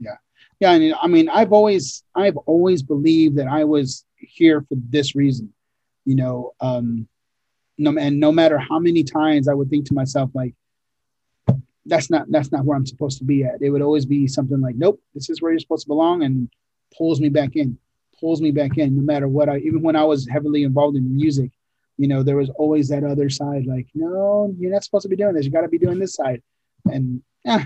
yeah, yeah. I mean, I mean, I've always, I've always believed that I was here for this reason, you know, um, no, and no matter how many times I would think to myself, like, that's not, that's not where I'm supposed to be at. It would always be something like, nope, this is where you're supposed to belong and pulls me back in, pulls me back in, no matter what I, even when I was heavily involved in music, you know, there was always that other side, like, no, you're not supposed to be doing this. You got to be doing this side. And yeah.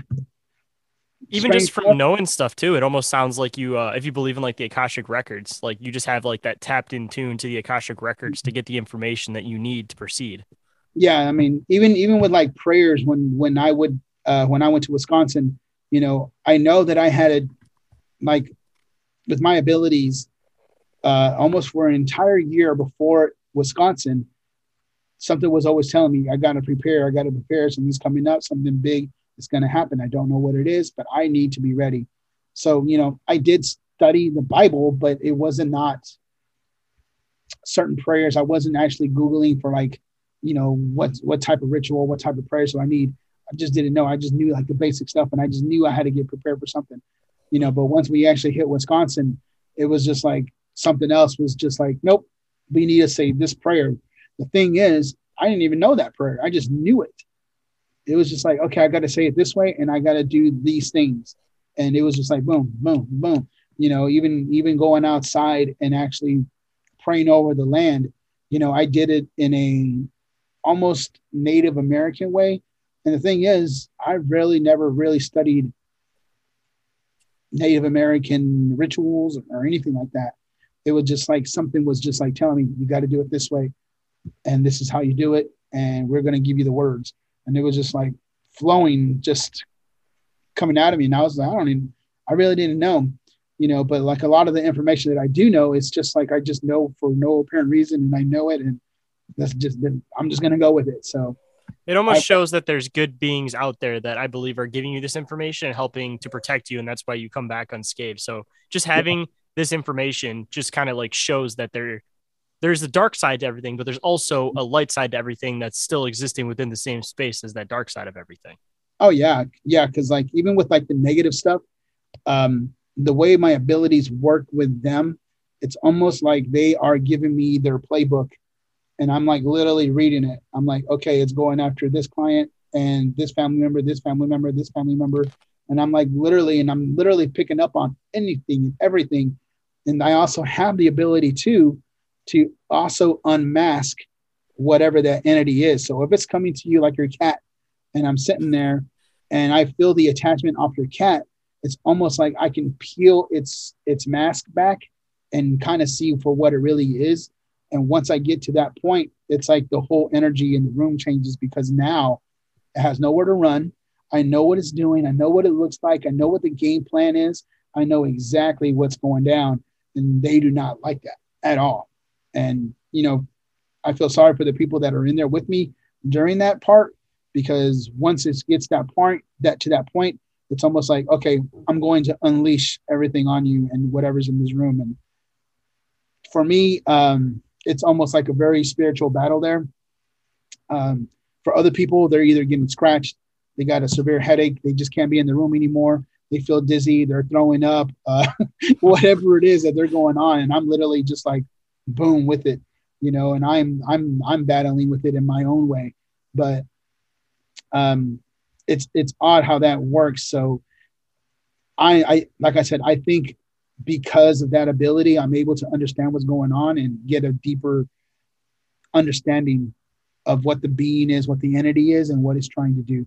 Even just from knowing stuff too, it almost sounds like you, uh, if you believe in like the Akashic records, like you just have like that tapped in tune to the Akashic records to get the information that you need to proceed. Yeah. I mean, even, even with like prayers, when, when I would, uh, when I went to Wisconsin, you know, I know that I had a, like with my abilities, uh, almost for an entire year before Wisconsin, something was always telling me, I got to prepare, I got to prepare. Something's coming up, something big is going to happen. I don't know what it is, but I need to be ready. So, you know, I did study the Bible, but it wasn't not certain prayers. I wasn't actually Googling for like, you know, what, what type of ritual, what type of prayer. So I need, I just didn't know. I just knew like the basic stuff and I just knew I had to get prepared for something, you know, but once we actually hit Wisconsin, it was just like something else was just like, nope, we need to say this prayer. The thing is, I didn't even know that prayer. I just knew it. It was just like, okay, I got to say it this way, and I got to do these things. And it was just like, boom, boom, boom. You know, even even going outside and actually praying over the land. You know, I did it in a almost Native American way. And the thing is, I really never really studied Native American rituals or anything like that it was just like something was just like telling me you got to do it this way and this is how you do it and we're going to give you the words. And it was just like flowing just coming out of me and i was like i don't even i really didn't know you know but like a lot of the information that i do know it's just like i just know for no apparent reason and i know it and that's just i'm just going to go with it so. It almost I, shows that there's good beings out there that I believe are giving you this information and helping to protect you, and that's why you come back unscathed. So just having yeah this information just kind of like shows that there there's a dark side to everything, but there's also a light side to everything that's still existing within the same space as that dark side of everything. Oh yeah, yeah. Because like even with like the negative stuff, um, the way my abilities work with them, it's almost like they are giving me their playbook, and I'm like literally reading it. I'm like, okay, it's going after this client and this family member, this family member, this family member, and I'm like literally, and I'm literally picking up on anything and everything and I also have the ability to to also unmask whatever that entity is. So if it's coming to you like your cat, and I'm sitting there and I feel the attachment off your cat, it's almost like I can peel its its mask back and kind of see for what it really is. And once I get to that point, it's like the whole energy in the room changes because now it has nowhere to run. I know what it's doing. I know what it looks like. I know what the game plan is. I know exactly what's going down and they do not like that at all. And you know, I feel sorry for the people that are in there with me during that part because once it gets that point, that to that point, it's almost like okay, I'm going to unleash everything on you and whatever's in this room. And for me, um, it's almost like a very spiritual battle there. Um, for other people, they're either getting scratched, they got a severe headache, they just can't be in the room anymore, they feel dizzy, they're throwing up, uh, whatever it is that they're going on. And I'm literally just like, boom, with it, you know, and I'm, I'm, I'm battling with it in my own way. But um, it's, it's odd how that works. So I, I, like I said, I think because of that ability, I'm able to understand what's going on and get a deeper understanding of what the being is, what the entity is, and what it's trying to do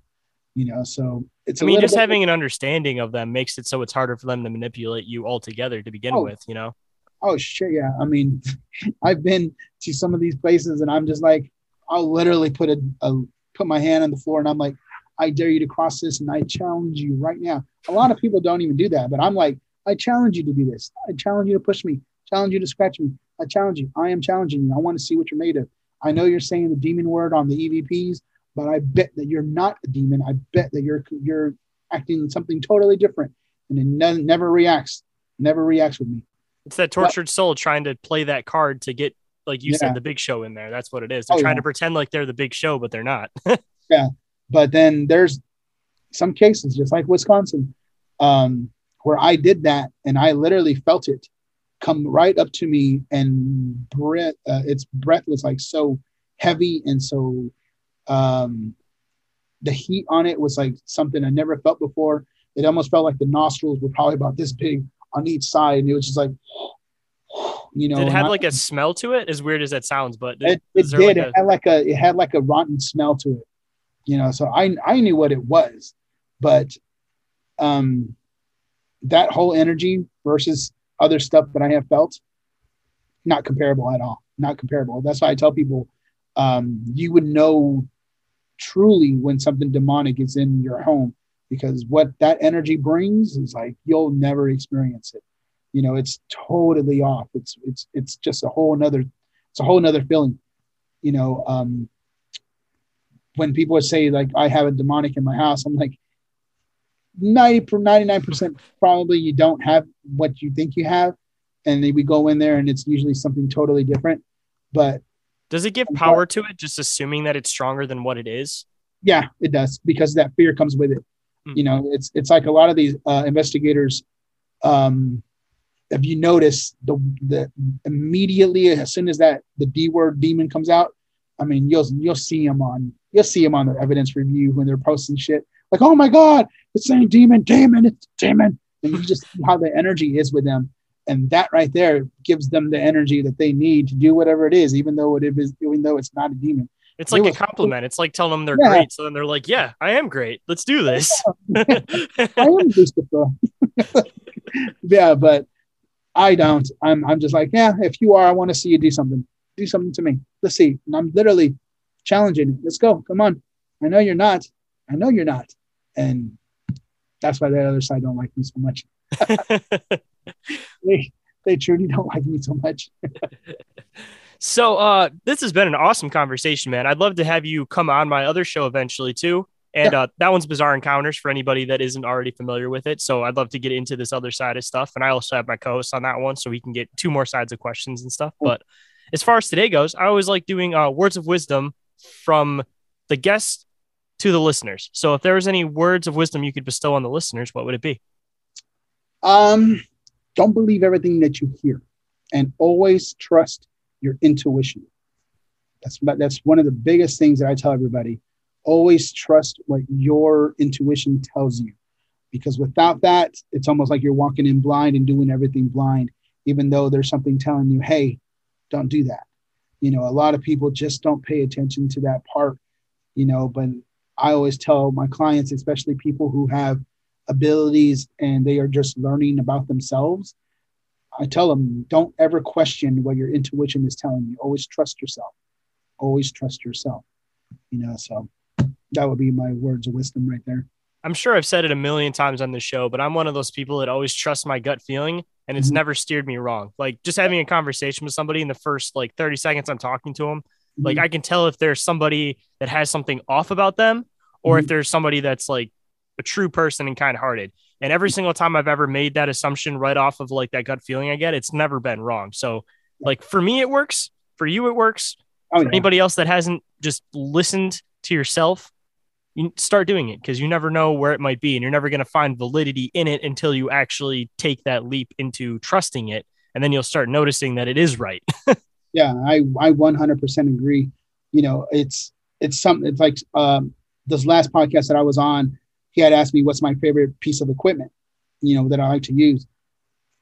you know so it's i mean just having an understanding of them makes it so it's harder for them to manipulate you altogether to begin oh, with you know? Oh shit yeah. I mean i've been to some of these places and i'm just like i'll literally put a, a put my hand on the floor and i'm like i dare you to cross this and i challenge you right now. A lot of people don't even do that but i'm like i challenge you to do this. I challenge you to push me. Challenge you to scratch me. I challenge you. I am challenging you. I want to see what you're made of. I know you're saying the demon word on the evps but I bet that you're not a demon. I bet that you're you're acting something totally different, and it ne- never reacts, never reacts with me. It's that tortured but, soul trying to play that card to get like you Yeah. said, the big show in there. That's what it is. They're Oh, trying yeah. to pretend like they're the big show, but they're not. Yeah, but then there's some cases just like wisconsin um, where i did that and i literally felt it come right up to me and breath uh, its breath was like so heavy and so um, the heat on it was like something i never felt before it almost felt like the nostrils were probably about this big on each side and it was just like you know Did it had I- like a smell to it? As weird as that sounds, but it, it did. like it a- had like a it had like a rotten smell to it, you know. So I I knew what it was, but um, that whole energy versus other stuff that I have felt, not comparable at all. Not comparable. That's why I tell people, um, you would know truly when something demonic is in your home because what that energy brings is like you'll never experience it. You know, it's totally off. It's it's it's just a whole nother it's a whole nother feeling you know um when people say like i have a demonic in my house i'm like 90 99% probably you don't have what you think you have and then we go in there and it's usually something totally different but does it give power to it? Just assuming that it's stronger than what it is. yeah it does because that fear comes with it Hmm. you know it's it's like a lot of these uh, investigators um if you notice the the immediately as soon as that the d word demon comes out i mean you'll you'll see them on you'll see them on their evidence review when they're posting shit like oh my god it's saying demon demon it's demon and you just see how the energy is with them and that right there gives them the energy that they need to do whatever it is even though it is even though it's not a demon It's It like a was- compliment. It's like telling them they're Yeah. great. So then they're like, "Yeah, I am great. Let's do this." I am Lucifer. yeah, but I don't. I'm I'm just like, yeah, if you are, I want to see you do something. Do something to me. Let's see. And I'm literally challenging. it. Let's go. Come on. I know you're not. I know you're not. And that's why the other side don't like me so much. They they truly don't like me so much. so uh this has been an awesome conversation, man. I'd love to have you come on my other show eventually too. And uh, that one's Bizarre Encounters for anybody that isn't already familiar with it. So I'd love to get into this other side of stuff. And I also have my co-host on that one, so we can get two more sides of questions and stuff. Cool. But as far as today goes, I always like doing uh, words of wisdom from the guest to the listeners. So if there was any words of wisdom you could bestow on the listeners, what would it be? Um, don't believe everything that you hear, and always trust your intuition. That's that's one of the biggest things that I tell everybody. Always trust what your intuition tells you, because without that, it's almost like you're walking in blind and doing everything blind, even though there's something telling you, "Hey, don't do that." You know, a lot of people just don't pay attention to that part. You know, but I always tell my clients, especially people who have abilities and they are just learning about themselves, I tell them don't ever question what your intuition is telling you. Always trust yourself. Always trust yourself. You know, so that would be my words of wisdom right there. I'm sure I've said it a million times on the show, but I'm one of those people that always trust my gut feeling and it's Mhm. never steered me wrong. Like just having a conversation with somebody in the first like 30 seconds I'm talking to them, like Mhm. I can tell if there's somebody that has something off about them or if Mhm. there's somebody that's like a true person and kind hearted. And every single time I've ever made that assumption right off of like that gut feeling I get, it's never been wrong. So like for me it works, for you it works. oh, yeah. anybody else that hasn't just listened to yourself, you start doing it because you never know where it might be and you're never going to find validity in it until you actually take that leap into trusting it and then you'll start noticing that it is right yeah i i 100% agree you know it's it's something it's like um this last podcast that i was on he had asked me what's my favorite piece of equipment you know that i like to use?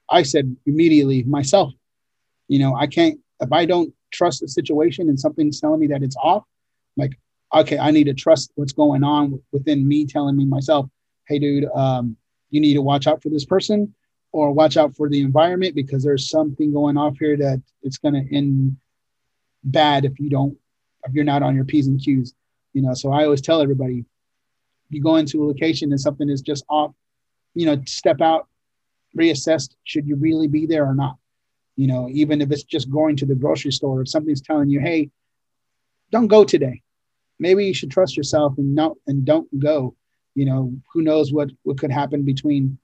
I said immediately myself. You know i can't if i don't trust the situation and something's telling me that it's off like okay i need to trust what's going on within me telling me myself hey dude um you need to watch out for this person or watch out for the environment because there's something going off here that it's going to end bad if you don't if you're not on your p's and q's you know. So i always tell everybody you go into a location and something is just off you know step out reassess should you really be there or not? You know even if it's just going to the grocery store if something's telling you hey don't go today. Maybe you should trust yourself and not and don't go. You know who knows what what could happen between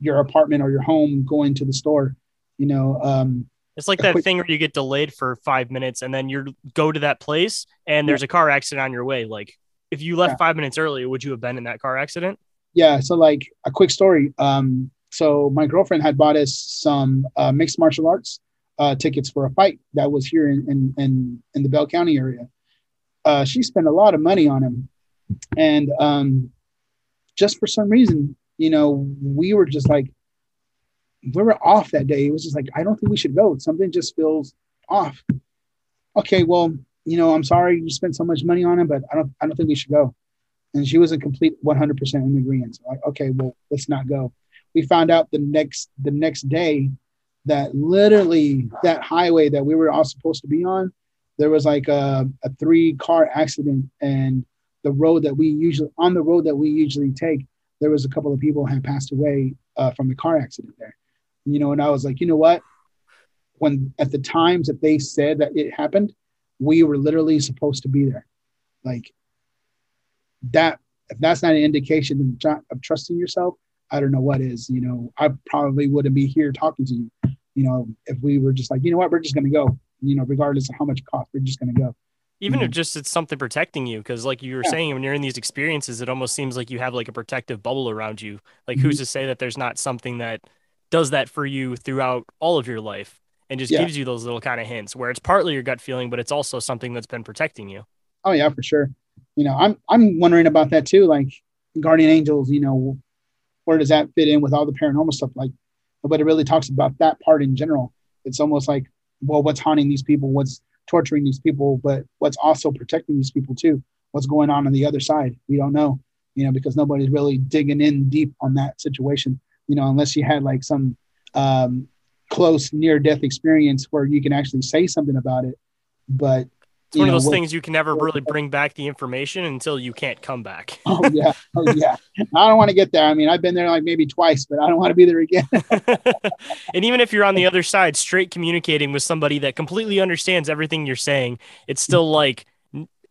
your apartment or your home going to the store you know um It's like that thing where you get delayed for five minutes and then you go to that place and there's a car accident on your way. Like if you left Yeah. five minutes earlier, would you have been in that car accident? yeah so like a quick story um so my girlfriend had bought us some uh, mixed martial arts uh, tickets for a fight that was here in in in, in the bell county area. Uh, she spent a lot of money on him and um just for some reason you know we were just like we were off that day. It was just like i don't think we should go. Something just feels off. Okay well you know i'm sorry you spent so much money on him but i don't i don't think we should go and she was in complete 100% in agreement. So like, okay, well, let's not go. We found out the next the next day that literally that highway that we were all supposed to be on, there was like a, a three car accident, and the road that we usually on the road that we usually take, there was a couple of people had passed away uh, from the car accident there. You know, and I was like, you know what? When at the times that they said that it happened, we were literally supposed to be there. Like that if that's not an indication of, trusting yourself i don't know what is you know i probably wouldn't be here talking to you you know if we were just like you know what we're just going to go you know regardless of how much it costs we're just going to go Even if Mhm. just it's something protecting you, because like you were Yeah. saying, when you're in these experiences, it almost seems like you have like a protective bubble around you. Like Mm-hmm. who's to say that there's not something that does that for you throughout all of your life and just Yeah. gives you those little kind of hints where it's partly your gut feeling, but it's also something that's been protecting you. oh yeah for sure. You know i'm i'm wondering about that too like guardian angels you know where does that fit in with all the paranormal stuff? Like nobody really talks about that part in general. It's almost like well what's haunting these people? What's torturing these people? But what's also protecting these people too? What's going on on the other side? We don't know you know because nobody's really digging in deep on that situation you know unless you had like some um, close near death experience where you can actually say something about it but It's one of those what- things you can never really bring back the information until you can't come back. oh yeah oh yeah i don't want to get there i mean i've been there like maybe twice but i don't want to be there again and even if you're on the other side, straight communicating with somebody that completely understands everything you're saying, it's still like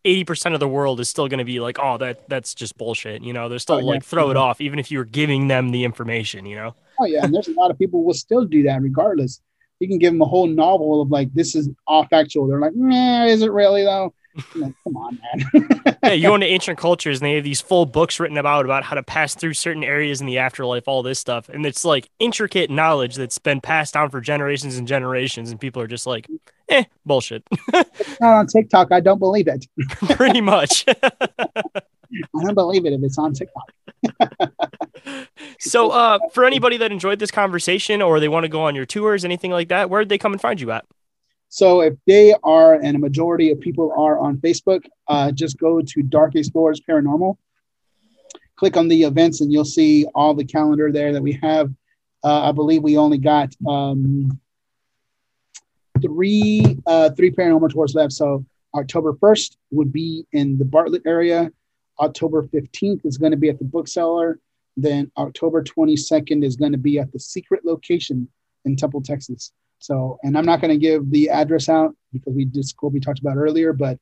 80% of the world is still going to be like, oh, that that's just bullshit. You know, they're still Oh, yeah. like throw it Mhm. off, even if you were giving them the information, you know? Oh yeah and there's a lot of people will still do that regardless you can give them a whole novel of like this is all factual they're like nah, is it really though like, come on man yeah, you go into ancient cultures and they have these full books written about about how to pass through certain areas in the afterlife, all this stuff. And it's like intricate knowledge that's been passed down for generations and generations. And people are just like, eh, bullshit. Not on tiktok i don't believe it Pretty much. i don't believe it if it's on tiktok so uh for anybody that enjoyed this conversation or they want to go on your tours, anything like that, where'd they come and find you at? So if they are, and a majority of people are on Facebook, uh, just go to Dark Explorers Paranormal. Click on the events, and you'll see all the calendar there that we have. Uh, I believe we only got um, three uh, three paranormal tours left. So October first would be in the Bartlett area. October fifteenth is going to be at the bookseller. Then October twenty second is going to be at the secret location in Temple, Texas. So, and I'm not going to give the address out because we just what we talked about earlier, but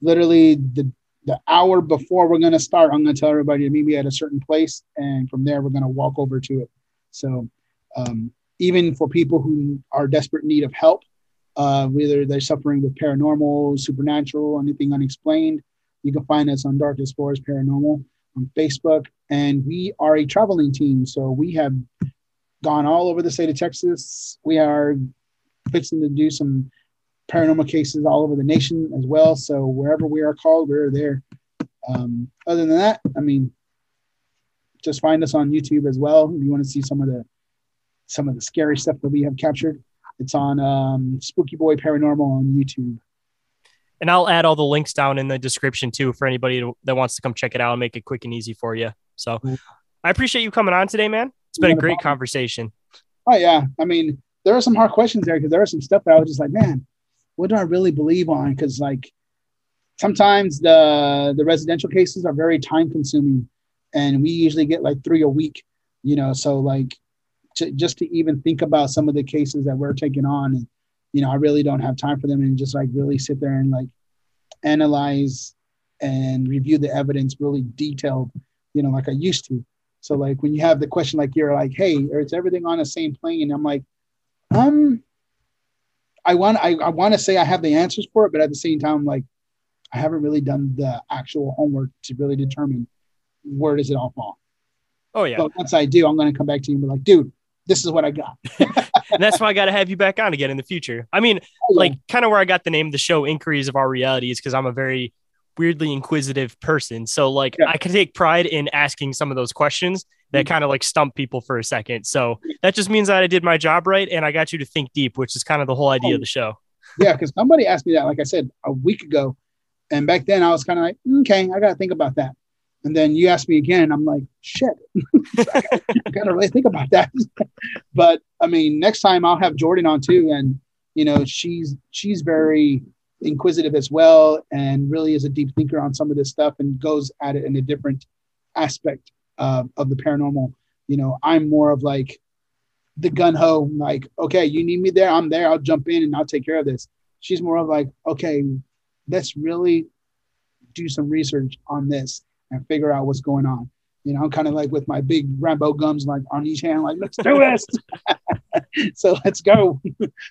literally the the hour before we're going to start, I'm going to tell everybody to meet me at a certain place, and from there we're going to walk over to it. So, um, even for people who are desperate need of help, uh, whether they're suffering with paranormal, supernatural, anything unexplained, you can find us on Dark Explorers Paranormal on Facebook, and we are a traveling team. So we have gone all over the state of Texas. We are fixing to do some paranormal cases all over the nation as well. So wherever we are called, we're there. Um, other than that, I mean, just find us on YouTube as well. If you want to see some of the some of the scary stuff that we have captured, it's on um, Spooky Boy Paranormal on YouTube. And I'll add all the links down in the description too for anybody to- that wants to come check it out and make it quick and easy for you. So I appreciate you coming on today, man. It's been a great conversation. Oh yeah, I mean, there are some hard questions there because there are some stuff that I was just like, man, what do I really believe on? Because like sometimes the the residential cases are very time consuming, and we usually get like three a week, you know. So like, j- just to even think about some of the cases that we're taking on, and you know, I really don't have time for them, and just like really sit there and like analyze and review the evidence really detailed, you know, like I used to. So like when you have the question like you're like, hey, is everything on the same plane? I'm like, um, I want I, I want to say I have the answers for it, but at the same time, like I haven't really done the actual homework to really determine where does it all fall. Oh yeah. But once I do, I'm going to come back to you and be like, dude, this is what I got. and that's why I got to have you back on again in the future. I mean, oh, like kind of where I got the name of the show, Inquiries of Our Reality, is because I'm a very weirdly inquisitive person. So like yeah. I can take pride in asking some of those questions that mm-hmm. kind of like stump people for a second. So that just means that I did my job right and I got you to think deep, which is kind of the whole idea oh, of the show. yeah, because somebody asked me that, like I said, a week ago. And back then I was kind of like, okay, I gotta think about that. And then you ask me again, I'm like, shit, I gotta really think about that. but I mean, next time I'll have Jordan on too, and you know, she's she's very inquisitive as well, and really is a deep thinker on some of this stuff, and goes at it in a different aspect uh, of the paranormal. You know, I'm more of like the gun ho, like, okay, you need me there, I'm there, I'll jump in and I'll take care of this. She's more of like, okay, let's really do some research on this and figure out what's going on. You know, I'm kind of like with my big Rambo gums like on each hand, like, let's do this. so let's go.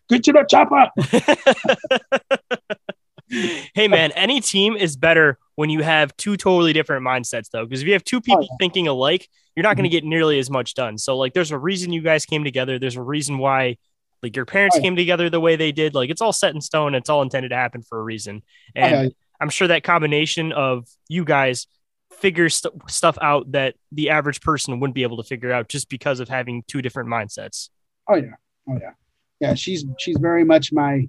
Get to the chopper. hey man, any team is better when you have two totally different mindsets though. Because if you have two people oh, yeah. thinking alike, you're not going to mm-hmm. get nearly as much done. So like there's a reason you guys came together. There's a reason why like your parents oh, yeah. came together the way they did. Like it's all set in stone. It's all intended to happen for a reason. And oh, yeah. I'm sure that combination of you guys figure st- stuff out that the average person wouldn't be able to figure out just because of having two different mindsets. Oh yeah. Oh yeah. Yeah, she's she's very much my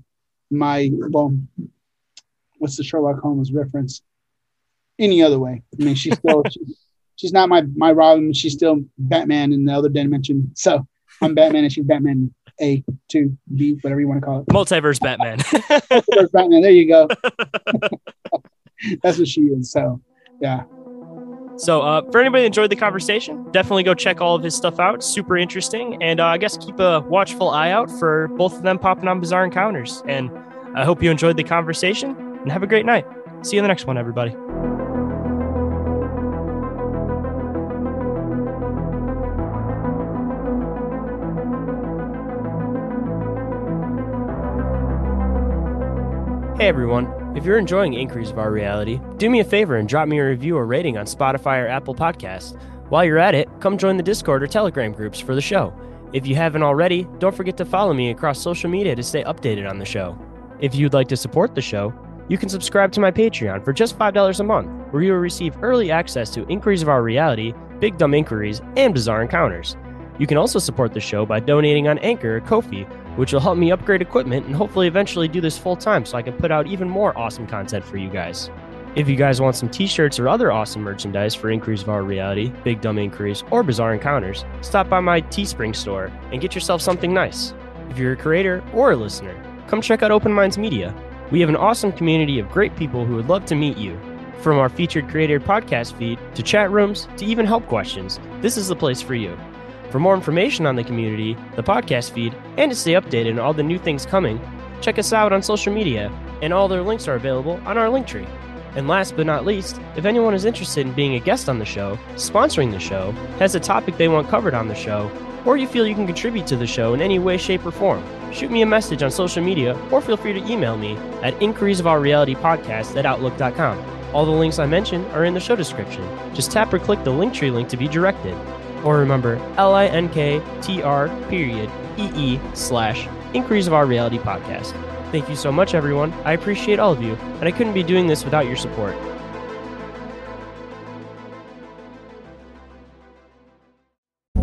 my well what's the Sherlock Holmes reference? Any other way. I mean she's still she's, she's not my my Robin, she's still Batman in the other dimension. So I'm Batman and she's Batman A, two, B, whatever you want to call it. Multiverse Batman. Multiverse Batman. There you go. That's what she is. So yeah. So, uh, for anybody that enjoyed the conversation, definitely go check all of his stuff out. Super interesting. And uh, I guess keep a watchful eye out for both of them popping on Bizarre Encounters. And I hope you enjoyed the conversation and have a great night. See you in the next one, everybody. Hey everyone. If you're enjoying Inquiries of Our Reality, do me a favor and drop me a review or rating on Spotify or Apple Podcasts. While you're at it, come join the Discord or Telegram groups for the show. If you haven't already, don't forget to follow me across social media to stay updated on the show. If you'd like to support the show, you can subscribe to my Patreon for just $5 a month, where you will receive early access to Inquiries of Our Reality, Big Dumb Inquiries, and Bizarre Encounters. You can also support the show by donating on Anchor or Ko-fi, which will help me upgrade equipment and hopefully eventually do this full time so I can put out even more awesome content for you guys. If you guys want some t shirts or other awesome merchandise for Inquiries of Our Reality, Big Dumb Inquiries, or Bizarre Encounters, stop by my Teespring store and get yourself something nice. If you're a creator or a listener, come check out Open Minds Media. We have an awesome community of great people who would love to meet you. From our featured creator podcast feed to chat rooms to even help questions, this is the place for you. For more information on the community, the podcast feed, and to stay updated on all the new things coming, check us out on social media, and all their links are available on our link tree. And last but not least, if anyone is interested in being a guest on the show, sponsoring the show, has a topic they want covered on the show, or you feel you can contribute to the show in any way, shape, or form, shoot me a message on social media or feel free to email me at inquiries of our reality podcast at outlook.com. All the links I mentioned are in the show description. Just tap or click the Linktree link to be directed. Or remember, L-I-N-K-T-R period E-E slash Inquiries of Our Reality podcast. Thank you so much, everyone. I appreciate all of you, and I couldn't be doing this without your support.